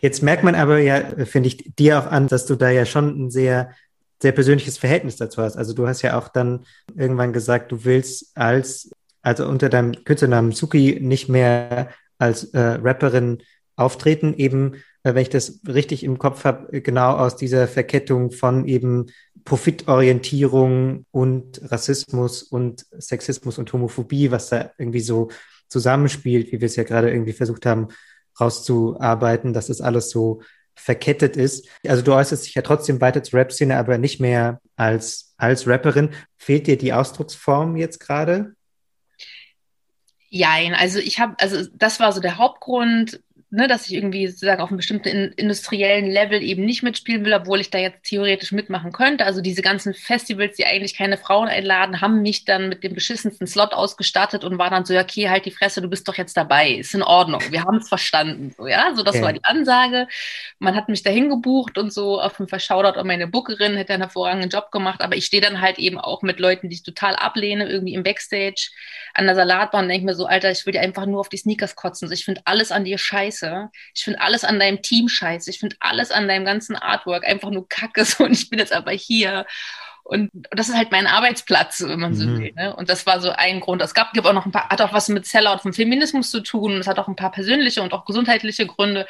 Jetzt merkt man aber ja, finde ich, dir auch an, dass du da ja schon ein sehr sehr persönliches Verhältnis dazu hast. Also du hast ja auch dann irgendwann gesagt, du willst als, also unter deinem Künstlernamen Suki nicht mehr als äh, Rapperin auftreten, eben äh, wenn ich das richtig im Kopf habe, genau aus dieser Verkettung von eben Profitorientierung und Rassismus und Sexismus und Homophobie, was da irgendwie so zusammenspielt, wie wir es ja gerade irgendwie versucht haben rauszuarbeiten, dass das alles so verkettet ist. Also du äußerst dich ja trotzdem weiter zur Rap-Szene, aber nicht mehr als, als Rapperin. Fehlt dir die Ausdrucksform jetzt gerade? Jein, also ich habe, also das war so der Hauptgrund, ne, dass ich irgendwie sozusagen auf einem bestimmten in, industriellen Level eben nicht mitspielen will, obwohl ich da jetzt theoretisch mitmachen könnte. Also diese ganzen Festivals, die eigentlich keine Frauen einladen, haben mich dann mit dem beschissensten Slot ausgestattet und war dann so, ja, okay, halt die Fresse, du bist doch jetzt dabei, ist in Ordnung, wir haben es verstanden. So, ja, so das okay. war die Ansage. Man hat mich dahin gebucht und so auf jeden Fall Shoutout an meine Bookerin, hätte einen hervorragenden Job gemacht, aber ich stehe dann halt eben auch mit Leuten, die ich total ablehne, irgendwie im Backstage an der Salatbahn und denke mir so, Alter, ich will dir einfach nur auf die Sneakers kotzen. Ich finde alles an dir scheiße scheiße. Ich finde alles an deinem Team scheiße. Ich finde alles an deinem ganzen Artwork einfach nur kacke. So, und ich bin jetzt aber hier. Und das ist halt mein Arbeitsplatz, wenn man so mhm. will. Ne? Und das war so ein Grund. Es gab, gibt auch noch ein paar, hat auch was mit Sellout vom Feminismus zu tun. Es hat auch ein paar persönliche und auch gesundheitliche Gründe.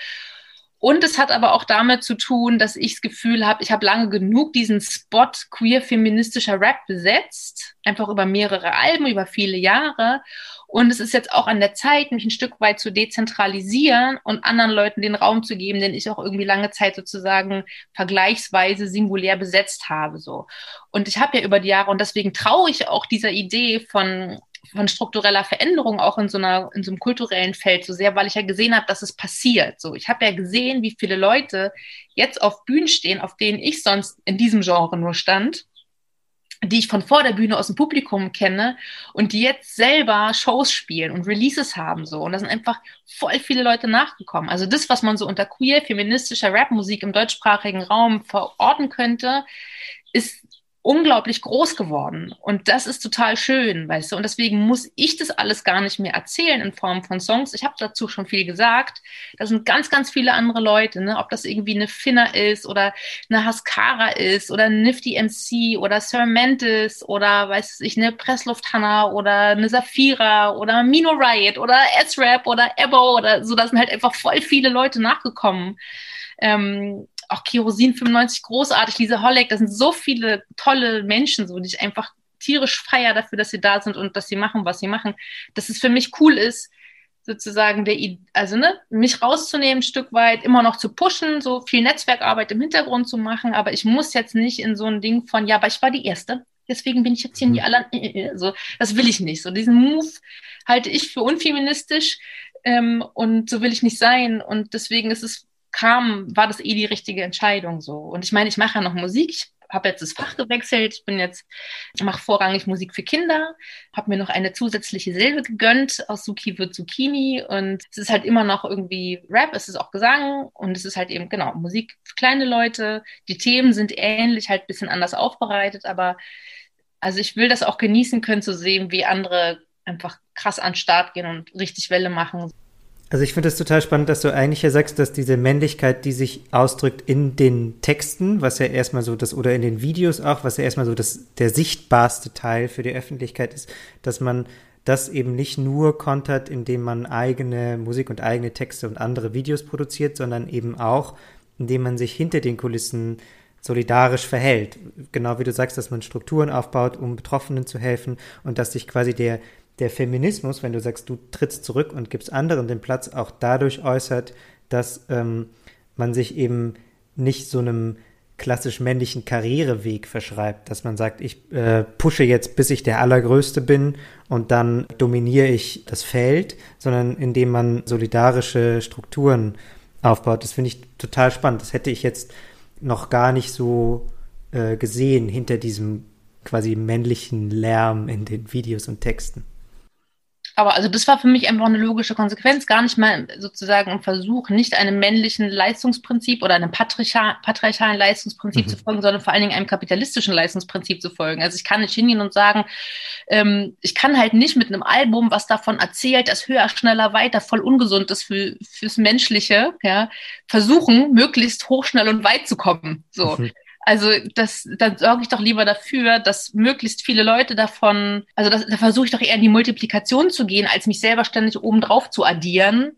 Und es hat aber auch damit zu tun, dass ich das Gefühl habe, ich habe lange genug diesen Spot queer feministischer Rap besetzt, einfach über mehrere Alben, über viele Jahre. Und es ist jetzt auch an der Zeit, mich ein Stück weit zu dezentralisieren und anderen Leuten den Raum zu geben, den ich auch irgendwie lange Zeit sozusagen vergleichsweise singulär besetzt habe. So. Und ich habe ja über die Jahre, und deswegen traue ich auch dieser Idee von von struktureller Veränderung auch in so einer in so einem kulturellen Feld so sehr, weil ich ja gesehen habe, dass es passiert. So, ich habe ja gesehen, wie viele Leute jetzt auf Bühnen stehen, auf denen ich sonst in diesem Genre nur stand die ich von vor der Bühne aus dem Publikum kenne und die jetzt selber Shows spielen und Releases haben so und da sind einfach voll viele Leute nachgekommen. Also das, was man so unter queer feministischer Rapmusik im deutschsprachigen Raum verorten könnte, ist unglaublich groß geworden. Und das ist total schön, weißt du. Und deswegen muss ich das alles gar nicht mehr erzählen in Form von Songs. Ich habe dazu schon viel gesagt. Da sind ganz, ganz viele andere Leute, ne? ob das irgendwie eine Finna ist oder eine Haskara ist oder Nifty MC oder Sir Mentis oder weiß ich, eine Pressluft Hannah oder eine Safira oder Mino Riot oder S-Rap oder Ebo oder so. Da sind halt einfach voll viele Leute nachgekommen. Ähm, auch Kerosin 95 großartig, Lisa Holleck, das sind so viele tolle Menschen, so, die ich einfach tierisch feier dafür, dass sie da sind und dass sie machen, was sie machen, dass es für mich cool ist, sozusagen der, also ne, mich rauszunehmen, ein Stück weit, immer noch zu pushen, so viel Netzwerkarbeit im Hintergrund zu machen, aber ich muss jetzt nicht in so ein Ding von, ja, aber ich war die Erste, deswegen bin ich jetzt hier in die mhm. aller, so, das will ich nicht. So diesen Move halte ich für unfeministisch ähm, und so will ich nicht sein. Und deswegen ist es kam, war das eh die richtige Entscheidung so. Und ich meine, ich mache ja noch Musik. Ich habe jetzt das Fach gewechselt. Ich bin jetzt, mache vorrangig Musik für Kinder, habe mir noch eine zusätzliche Silbe gegönnt. Aus Suki wird Zucchini. Und es ist halt immer noch irgendwie Rap, es ist auch Gesang und es ist halt eben, genau, Musik für kleine Leute. Die Themen sind ähnlich, halt ein bisschen anders aufbereitet, aber also ich will das auch genießen können zu sehen, wie andere einfach krass an den Start gehen und richtig Welle machen. Also ich finde es total spannend, dass du eigentlich ja sagst, dass diese Männlichkeit, die sich ausdrückt in den Texten, was ja erstmal so das, oder in den Videos auch, was ja erstmal so das, der sichtbarste Teil für die Öffentlichkeit ist, dass man das eben nicht nur kontert, indem man eigene Musik und eigene Texte und andere Videos produziert, sondern eben auch, indem man sich hinter den Kulissen solidarisch verhält. Genau wie du sagst, dass man Strukturen aufbaut, um Betroffenen zu helfen und dass sich quasi der der Feminismus, wenn du sagst, du trittst zurück und gibst anderen den Platz, auch dadurch äußert, dass ähm, man sich eben nicht so einem klassisch männlichen Karriereweg verschreibt, dass man sagt, ich äh, pushe jetzt, bis ich der Allergrößte bin und dann dominiere ich das Feld, sondern indem man solidarische Strukturen aufbaut. Das finde ich total spannend. Das hätte ich jetzt noch gar nicht so äh, gesehen hinter diesem quasi männlichen Lärm in den Videos und Texten. Aber also das war für mich einfach eine logische Konsequenz, gar nicht mal sozusagen ein Versuch, nicht einem männlichen Leistungsprinzip oder einem patriarchal, patriarchalen Leistungsprinzip mhm. zu folgen, sondern vor allen Dingen einem kapitalistischen Leistungsprinzip zu folgen. Also ich kann nicht hingehen und sagen, ähm, ich kann halt nicht mit einem Album, was davon erzählt, dass höher, schneller, weiter voll ungesund ist für, fürs Menschliche, ja, versuchen, möglichst hoch, schnell und weit zu kommen. So. Mhm. Also das, dann sorge ich doch lieber dafür, dass möglichst viele Leute davon, also das, da versuche ich doch eher in die Multiplikation zu gehen, als mich selber ständig obendrauf zu addieren.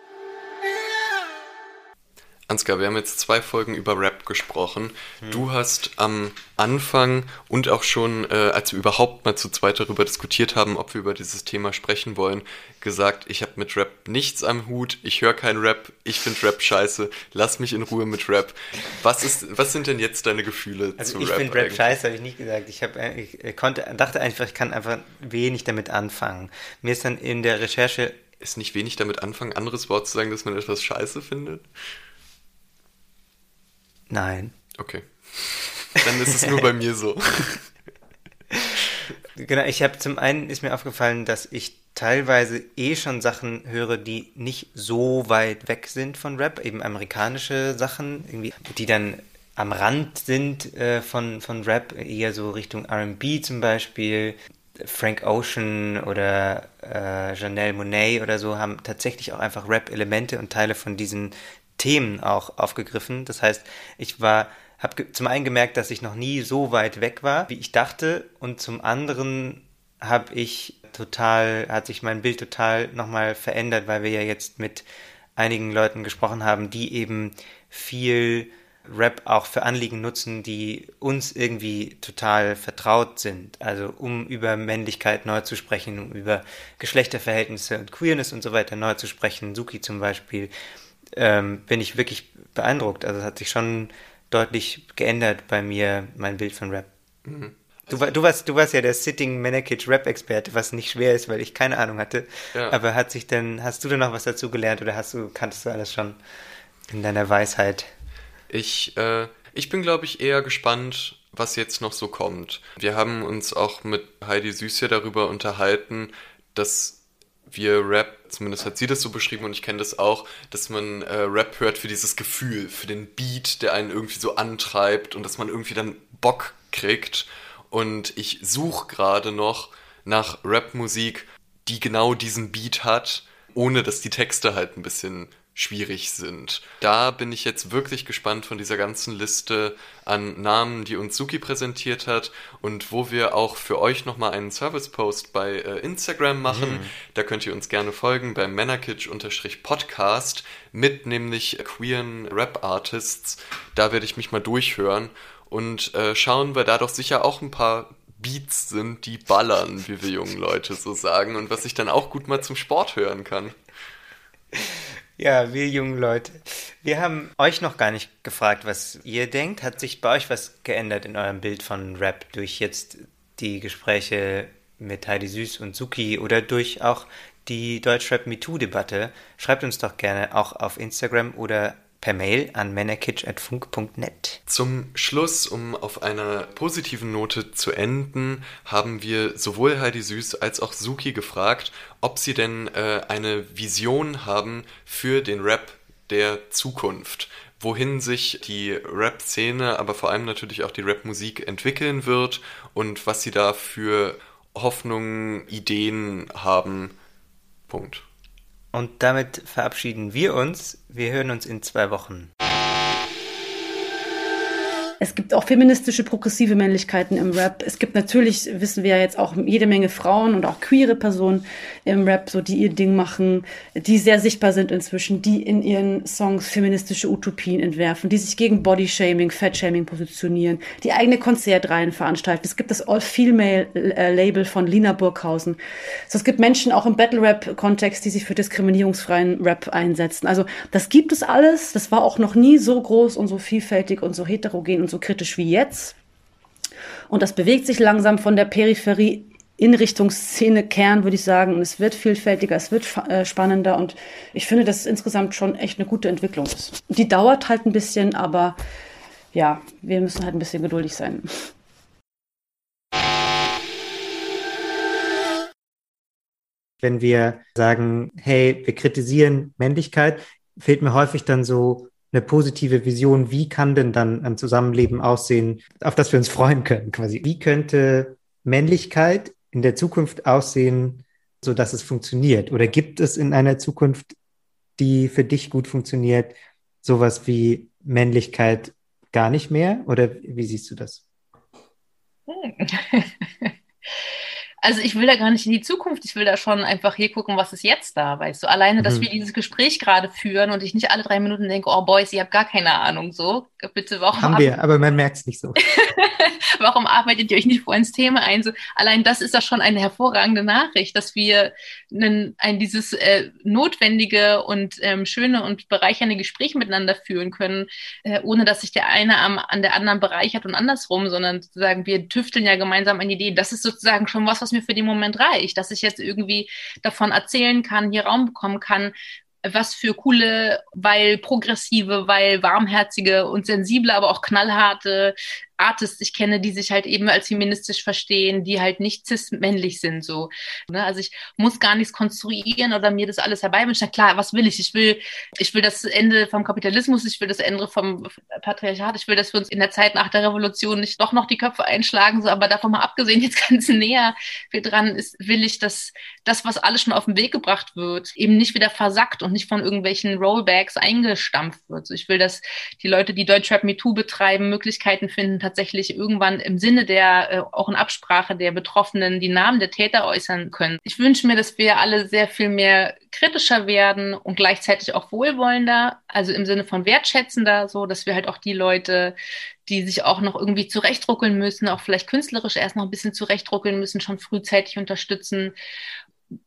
Ansgar, wir haben jetzt zwei Folgen über Rap gesprochen. Hm. Du hast am Anfang und auch schon, äh, als wir überhaupt mal zu zweit darüber diskutiert haben, ob wir über dieses Thema sprechen wollen, gesagt, ich habe mit Rap nichts am Hut, ich höre kein Rap, ich finde Rap scheiße, lass mich in Ruhe mit Rap. Was, ist, was sind denn jetzt deine Gefühle also zu ich Rap? Ich finde Rap scheiße, habe ich nicht gesagt. Ich, hab, äh, ich konnte, dachte einfach, ich kann einfach wenig damit anfangen. Mir ist dann in der Recherche ist nicht wenig damit anfangen, anderes Wort zu sagen, dass man etwas scheiße findet? Nein. Okay. Dann ist es nur bei mir so. Genau, ich habe zum einen ist mir aufgefallen, dass ich teilweise eh schon Sachen höre, die nicht so weit weg sind von Rap, eben amerikanische Sachen, irgendwie, die dann am Rand sind äh, von, von Rap, eher so Richtung RB zum Beispiel. Frank Ocean oder äh, Janelle Monet oder so haben tatsächlich auch einfach Rap-Elemente und Teile von diesen Themen auch aufgegriffen. Das heißt, ich war habe zum einen gemerkt, dass ich noch nie so weit weg war, wie ich dachte, und zum anderen habe ich total, hat sich mein Bild total nochmal verändert, weil wir ja jetzt mit einigen Leuten gesprochen haben, die eben viel Rap auch für Anliegen nutzen, die uns irgendwie total vertraut sind. Also um über Männlichkeit neu zu sprechen, um über Geschlechterverhältnisse und Queerness und so weiter neu zu sprechen. Suki zum Beispiel ähm, bin ich wirklich beeindruckt. Also es hat sich schon deutlich geändert bei mir, mein Bild von Rap. Mhm. Du, du, warst, du warst ja der Sitting Manakage Rap-Experte, was nicht schwer ist, weil ich keine Ahnung hatte. Ja. Aber hat sich denn, hast du denn noch was dazu gelernt oder hast du, kanntest du alles schon in deiner Weisheit? Ich, äh, ich bin, glaube ich, eher gespannt, was jetzt noch so kommt. Wir haben uns auch mit Heidi Süß ja darüber unterhalten, dass wir Rap, zumindest hat sie das so beschrieben und ich kenne das auch, dass man äh, Rap hört für dieses Gefühl, für den Beat, der einen irgendwie so antreibt und dass man irgendwie dann Bock kriegt. Und ich suche gerade noch nach Rap-Musik, die genau diesen Beat hat, ohne dass die Texte halt ein bisschen schwierig sind. Da bin ich jetzt wirklich gespannt von dieser ganzen Liste an Namen, die uns Suki präsentiert hat und wo wir auch für euch nochmal einen Service-Post bei äh, Instagram machen. Mhm. Da könnt ihr uns gerne folgen bei Männerkitsch-Podcast mit nämlich queeren Rap-Artists. Da werde ich mich mal durchhören und äh, schauen, weil da doch sicher auch ein paar Beats sind, die ballern, wie wir jungen Leute so sagen und was ich dann auch gut mal zum Sport hören kann. Ja, wir jungen Leute. Wir haben euch noch gar nicht gefragt, was ihr denkt. Hat sich bei euch was geändert in eurem Bild von Rap durch jetzt die Gespräche mit Heidi Süß und Suki oder durch auch die Deutschrap MeToo-Debatte? Schreibt uns doch gerne auch auf Instagram oder per Mail an männerkitsch.funk.net. Zum Schluss, um auf einer positiven Note zu enden, haben wir sowohl Heidi Süß als auch Suki gefragt, ob sie denn äh, eine Vision haben für den Rap der Zukunft wohin sich die Rap-Szene, aber vor allem natürlich auch die Rap-Musik entwickeln wird und was sie da für Hoffnungen, Ideen haben. Punkt. Und damit verabschieden wir uns. Wir hören uns in zwei Wochen. Es gibt auch feministische, progressive Männlichkeiten im Rap. Es gibt natürlich, wissen wir ja jetzt auch jede Menge Frauen und auch queere Personen im Rap, so die ihr Ding machen, die sehr sichtbar sind inzwischen, die in ihren Songs feministische Utopien entwerfen, die sich gegen Bodyshaming, Fatshaming positionieren, die eigene Konzertreihen veranstalten. Es gibt das All-Female-Label von Lina Burghausen. So, es gibt Menschen auch im Battle-Rap-Kontext, die sich für diskriminierungsfreien Rap einsetzen. Also das gibt es alles. Das war auch noch nie so groß und so vielfältig und so heterogen und so kritisch wie jetzt. Und das bewegt sich langsam von der Peripherie in Richtung Szene-Kern, würde ich sagen. Und es wird vielfältiger, es wird äh, spannender. Und ich finde, dass es insgesamt schon echt eine gute Entwicklung ist. Die dauert halt ein bisschen, aber ja, wir müssen halt ein bisschen geduldig sein. Wenn wir sagen, hey, wir kritisieren Männlichkeit, fehlt mir häufig dann so eine positive Vision, wie kann denn dann ein Zusammenleben aussehen, auf das wir uns freuen können, quasi. Wie könnte Männlichkeit in der Zukunft aussehen, so dass es funktioniert? Oder gibt es in einer Zukunft, die für dich gut funktioniert, sowas wie Männlichkeit gar nicht mehr? Oder wie siehst du das? Also ich will da gar nicht in die Zukunft, ich will da schon einfach hier gucken, was ist jetzt da, weißt du. Alleine, dass mhm. wir dieses Gespräch gerade führen und ich nicht alle drei Minuten denke, oh Boys, ihr habt gar keine Ahnung, so. Bitte, warum? Haben wir, aber man merkt es nicht so. warum arbeitet ihr euch nicht vor ins Thema ein? So, allein das ist doch schon eine hervorragende Nachricht, dass wir einen, ein, dieses äh, notwendige und ähm, schöne und bereichernde Gespräch miteinander führen können, äh, ohne dass sich der eine am, an der anderen bereichert und andersrum, sondern sozusagen wir tüfteln ja gemeinsam an Ideen. Das ist sozusagen schon was, was mir für den Moment reicht, dass ich jetzt irgendwie davon erzählen kann, hier Raum bekommen kann, was für coole, weil progressive, weil warmherzige und sensible, aber auch knallharte Artists ich kenne, die sich halt eben als feministisch verstehen, die halt nicht cis-männlich sind, so. Ne? Also ich muss gar nichts konstruieren oder mir das alles herbeiwünschen. Klar, was will ich? Ich will, ich will das Ende vom Kapitalismus, ich will das Ende vom Patriarchat, ich will, dass wir uns in der Zeit nach der Revolution nicht doch noch die Köpfe einschlagen, so, aber davon mal abgesehen, jetzt ganz näher dran ist, will ich, dass das, was alles schon auf den Weg gebracht wird, eben nicht wieder versackt und nicht von irgendwelchen Rollbacks eingestampft wird. So, ich will, dass die Leute, die Deutschrap MeToo betreiben, Möglichkeiten finden, tatsächlich irgendwann im Sinne der, äh, auch in Absprache der Betroffenen, die Namen der Täter äußern können. Ich wünsche mir, dass wir alle sehr viel mehr kritischer werden und gleichzeitig auch wohlwollender, also im Sinne von wertschätzender, so, dass wir halt auch die Leute, die sich auch noch irgendwie zurechtruckeln müssen, auch vielleicht künstlerisch erst noch ein bisschen zurechtruckeln müssen, schon frühzeitig unterstützen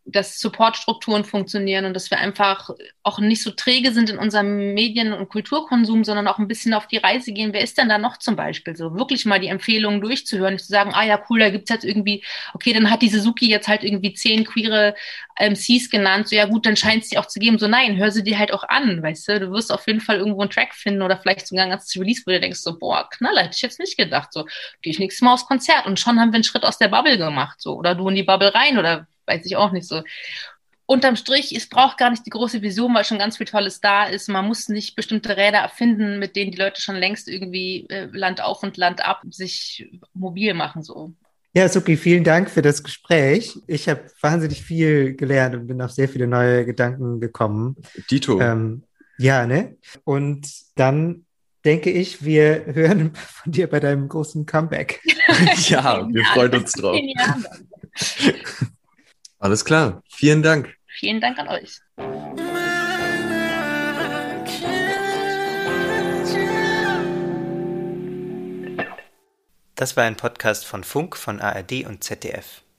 dass Supportstrukturen funktionieren und dass wir einfach auch nicht so träge sind in unserem Medien- und Kulturkonsum, sondern auch ein bisschen auf die Reise gehen. Wer ist denn da noch zum Beispiel so? Wirklich mal die Empfehlungen durchzuhören, nicht zu sagen, ah ja, cool, da gibt's jetzt irgendwie, okay, dann hat die Suzuki jetzt halt irgendwie zehn queere MCs genannt, so ja gut, dann scheint es die auch zu geben. So nein, hör sie dir halt auch an, weißt du? Du wirst auf jeden Fall irgendwo einen Track finden oder vielleicht sogar ein ganzes Release, wo du denkst so, boah, Knaller, hätte ich jetzt nicht gedacht. So, gehe ich nächstes Mal aufs Konzert und schon haben wir einen Schritt aus der Bubble gemacht, so. Oder du in die Bubble rein oder weiß ich auch nicht so. Unterm Strich, es braucht gar nicht die große Vision, weil schon ganz viel Tolles da ist. Man muss nicht bestimmte Räder erfinden, mit denen die Leute schon längst irgendwie äh, Land auf und Land ab sich mobil machen, so. Ja, Suki, vielen Dank für das Gespräch. Ich habe wahnsinnig viel gelernt und bin auf sehr viele neue Gedanken gekommen. Dito. Ähm, ja, ne? Und dann denke ich, wir hören von dir bei deinem großen Comeback. ja, wir freuen uns drauf. Alles klar. Vielen Dank. Vielen Dank an euch. Das war ein Podcast von Funk, von ARD und ZDF.